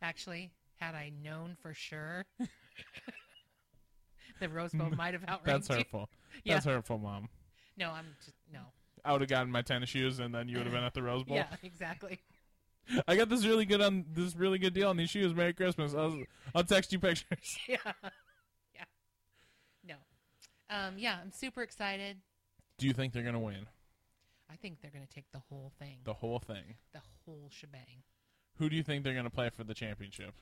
Actually, had I known for sure, the Rose Bowl might have outranked That's you. hurtful. Yeah. That's hurtful, Mom. No, I'm just no. I would have gotten my tennis shoes, and then you would have been at the Rose Bowl. Yeah, exactly. I got this really good on this really good deal on these shoes. Merry Christmas. I'll, I'll text you pictures. yeah. Yeah. No. Um, yeah, I'm super excited. Do you think they're gonna win I think they're going to take the whole thing, the whole thing? the whole shebang. Who do you think they're gonna play for the championship?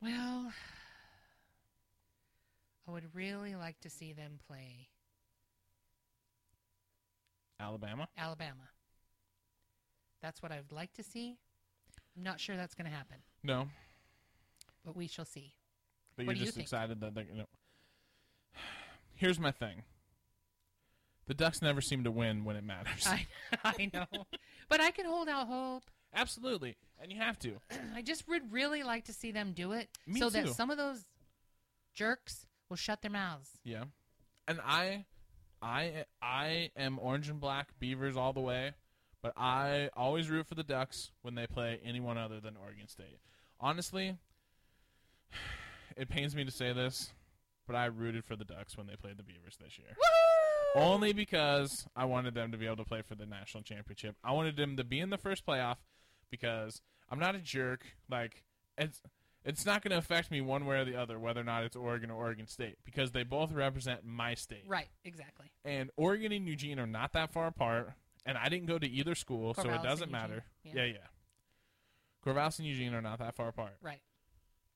Well, I would really like to see them play Alabama. Alabama. That's what I would like to see. I'm not sure that's going to happen, No, but we shall see. but What you're do you just think? excited that they're gonna. Here's my thing. The Ducks never seem to win when it matters. I, I know, but I can hold out hope. Absolutely, and you have to. I just would really like to see them do it, Me so too. that some of those jerks will shut their mouths. Yeah, and I, I, I am orange and black Beavers all the way, but I always root for the Ducks when they play anyone other than Oregon State. Honestly, it pains me to say this, but I rooted for the Ducks when they played the Beavers this year. Only because I wanted them to be able to play for the national championship. I wanted them to be in the first playoff because I'm not a jerk. Like it's it's not going to affect me one way or the other whether or not it's Oregon or Oregon State because they both represent my state. Right, exactly. And Oregon and Eugene are not that far apart, and I didn't go to either school, so it doesn't matter. Yeah, yeah. yeah. Corvallis and Eugene are not that far apart. Right.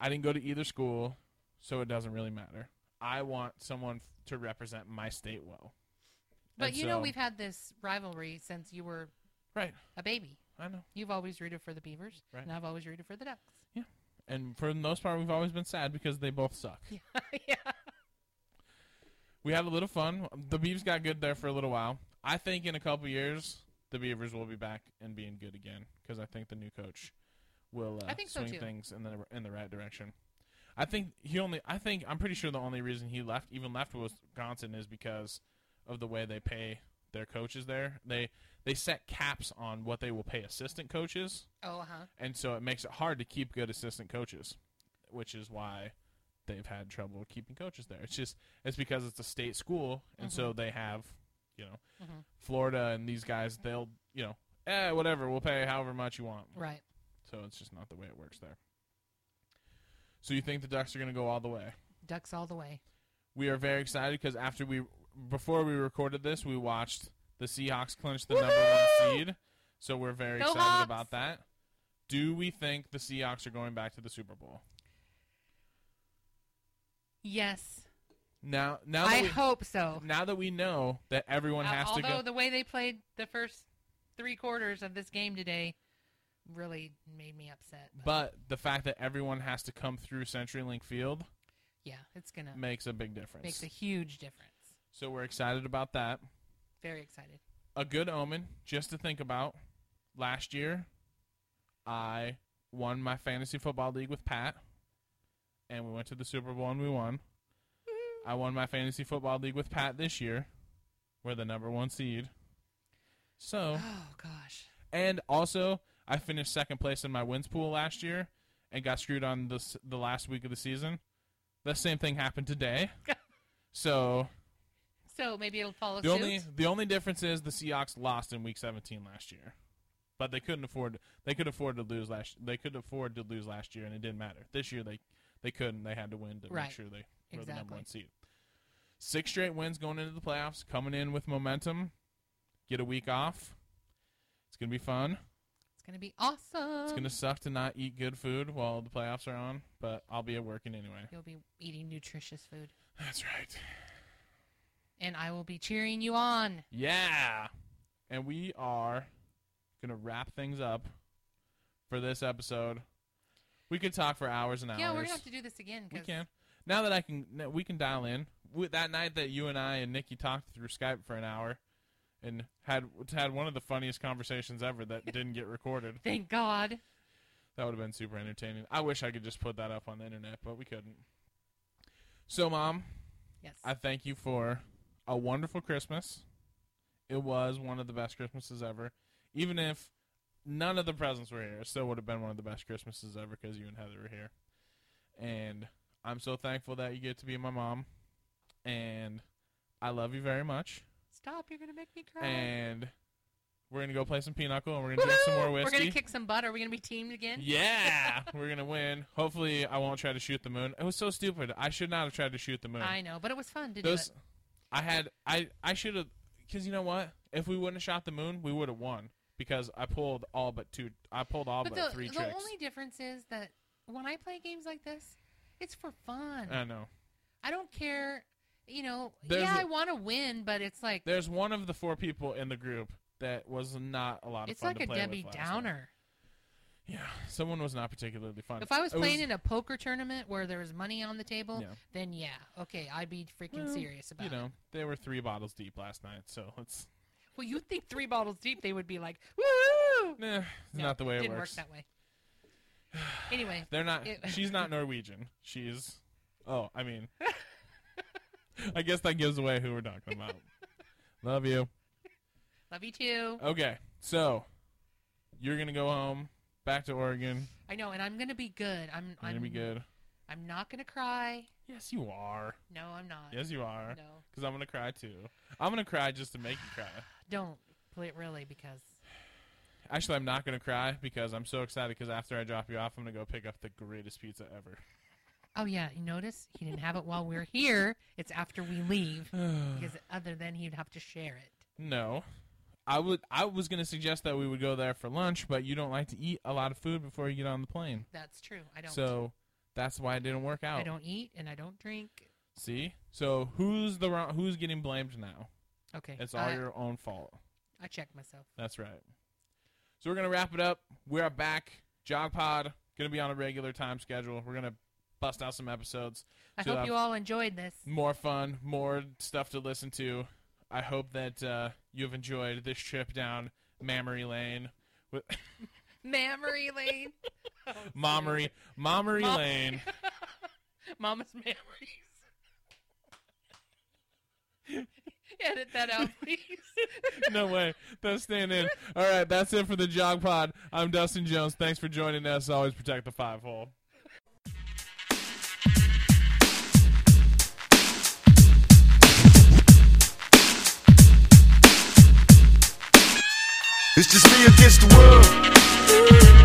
I didn't go to either school, so it doesn't really matter. I want someone f- to represent my state well. But And you know we've had this rivalry since you were right. a baby. I know. You've always rooted for the Beavers, Right. and I've always rooted for the Ducks. Yeah. And for the most part, we've always been sad because they both suck. yeah. We had a little fun. The Beavs got good there for a little while. I think in a couple years, the Beavers will be back and being good again because I think the new coach will uh, so, swing too. things in the in the right direction. I think he only. I think I'm pretty sure the only reason he left, even left Wisconsin, is because of the way they pay their coaches there. They they set caps on what they will pay assistant coaches, Oh, uh huh. and so it makes it hard to keep good assistant coaches, which is why they've had trouble keeping coaches there. It's just it's because it's a state school, and so they have, you know, Mhm. Florida and these guys. They'll you know, eh, whatever. We'll pay however much you want. Right. So it's just not the way it works there. So you think the Ducks are going to go all the way? Ducks all the way. We are very excited because after we before we recorded this, we watched the Seahawks clinch the number one seed. So we're very Go excited Hawks! about that. Do we think the Seahawks are going back to the Super Bowl? Yes. Now, now I we, hope so. now that we know that everyone Uh, has to go. although the way they played the first three quarters of this game today really made me upset. but the fact that everyone has to come through CenturyLink Field yeah, it's gonna makes a big difference. makes a huge difference. So we're excited about that. Very excited. a good omen just to think about. Last year, I won my fantasy football league with Pat, and we went to the Super Bowl and we won. I won my fantasy football league with Pat this year. We're the number one seed. So, Oh gosh. and also, I finished second place in my wins pool last year and got screwed on the s- the last week of the season. The same thing happened today. So So maybe it'll follow the suit. only the only difference is the Seahawks lost in Week 17 last year, but they couldn't afford they could afford to lose last they could afford to lose last year and it didn't matter. This year they they couldn't. They had to win to Right. make sure they were the number Exactly. one seed. Six straight wins going into the playoffs, coming in with momentum. Get a week off. It's gonna be fun. It's gonna be awesome. It's gonna suck to not eat good food while the playoffs are on, but I'll be at working anyway. You'll be eating nutritious food, That's right. And I will be cheering you on. Yeah. And we are going to wrap things up for this episode. We could talk for hours and hours. Yeah, we're gonna have to do this again. we 'cause- can. Now that I can, we can dial in. That night that you and I and Nikki talked through Skype for an hour and had had one of the funniest conversations ever that didn't get recorded. Thank God. That would have been super entertaining. I wish I could just put that up on the internet, but we couldn't. So, Mom, Yes. I thank you for a wonderful Christmas. It was one of the best Christmases ever. Even if none of the presents were here, it still would have been one of the best Christmases ever because you and Heather were here. And I'm so thankful that you get to be my mom. And I love you very much. Stop! You're gonna make me cry. And we're going to go play some pinochle and we're going to drink some more whiskey. We're gonna kick some butt. Are we gonna be teamed again? Yeah, we're gonna win. Hopefully, I won't try to shoot the moon. It was so stupid. I should not have tried to shoot the moon. I know, but it was fun to Those, do it. I had, I, I should have, because you know what? If we wouldn't have shot the moon, we would have won. Because I pulled all but two. I pulled all But but, the, three the tricks. The only difference is that when I play games like this, it's for fun. I know. I don't care. You know, There's yeah, a- I want to win, but it's like There's one of the four people in the group that was not a lot of it's fun like to a Debbie. Downer. Yeah, someone was not particularly fun. If I was It playing in a poker tournament where there was money on the table, Yeah. then yeah, okay, I'd be freaking Well, serious about it. you know, it. they were three bottles deep last night, so it's Well, you'd think three bottles deep, they would be like, woo! eh, it's No, not the way it didn't works. work that way. Anyway, They're not. It- she's not Norwegian. She's. Oh, I mean. I guess that gives away who we're talking about. Love you. love you too. Okay, so you're gonna go home, back to Oregon. I know, and I'm gonna be good. I'm. You're I'm gonna be good. I'm not gonna cry. Yes, you are. No, I'm not. Yes, you are. No, Because I'm gonna cry too. I'm gonna cry just to make you cry. don't play it really because Actually, I'm not gonna cry because I'm so excited. Because after I drop you off, I'm gonna go pick up the greatest pizza ever. oh yeah, you notice he didn't have it while we're here. It's after we leave because other than he'd have to share it. no, I would. I was gonna suggest that we would go there for lunch, but you don't like to eat a lot of food before you get on the plane. That's true. I don't. So that's why it didn't work out. I don't eat and I don't drink. See. So who's the wrong, who's getting blamed now? Okay, It's all I, your own fault. I check myself. That's right. So we're gonna wrap it up. We're back. Jog Pod gonna be on a regular time schedule. We're gonna bust out some episodes. I So hope you all enjoyed this. More fun, more stuff to listen to. I hope that uh, you've enjoyed this trip down Mammary Lane. With Memory lane. Oh, Mommery, Mommery Mom- Lane. Mama's memories. Edit that out, please. No way. That's staying in. All right, that's it for the Jog Pod. I'm Dustin Jones. Thanks for joining us. Always protect the five hole. Just me against the world.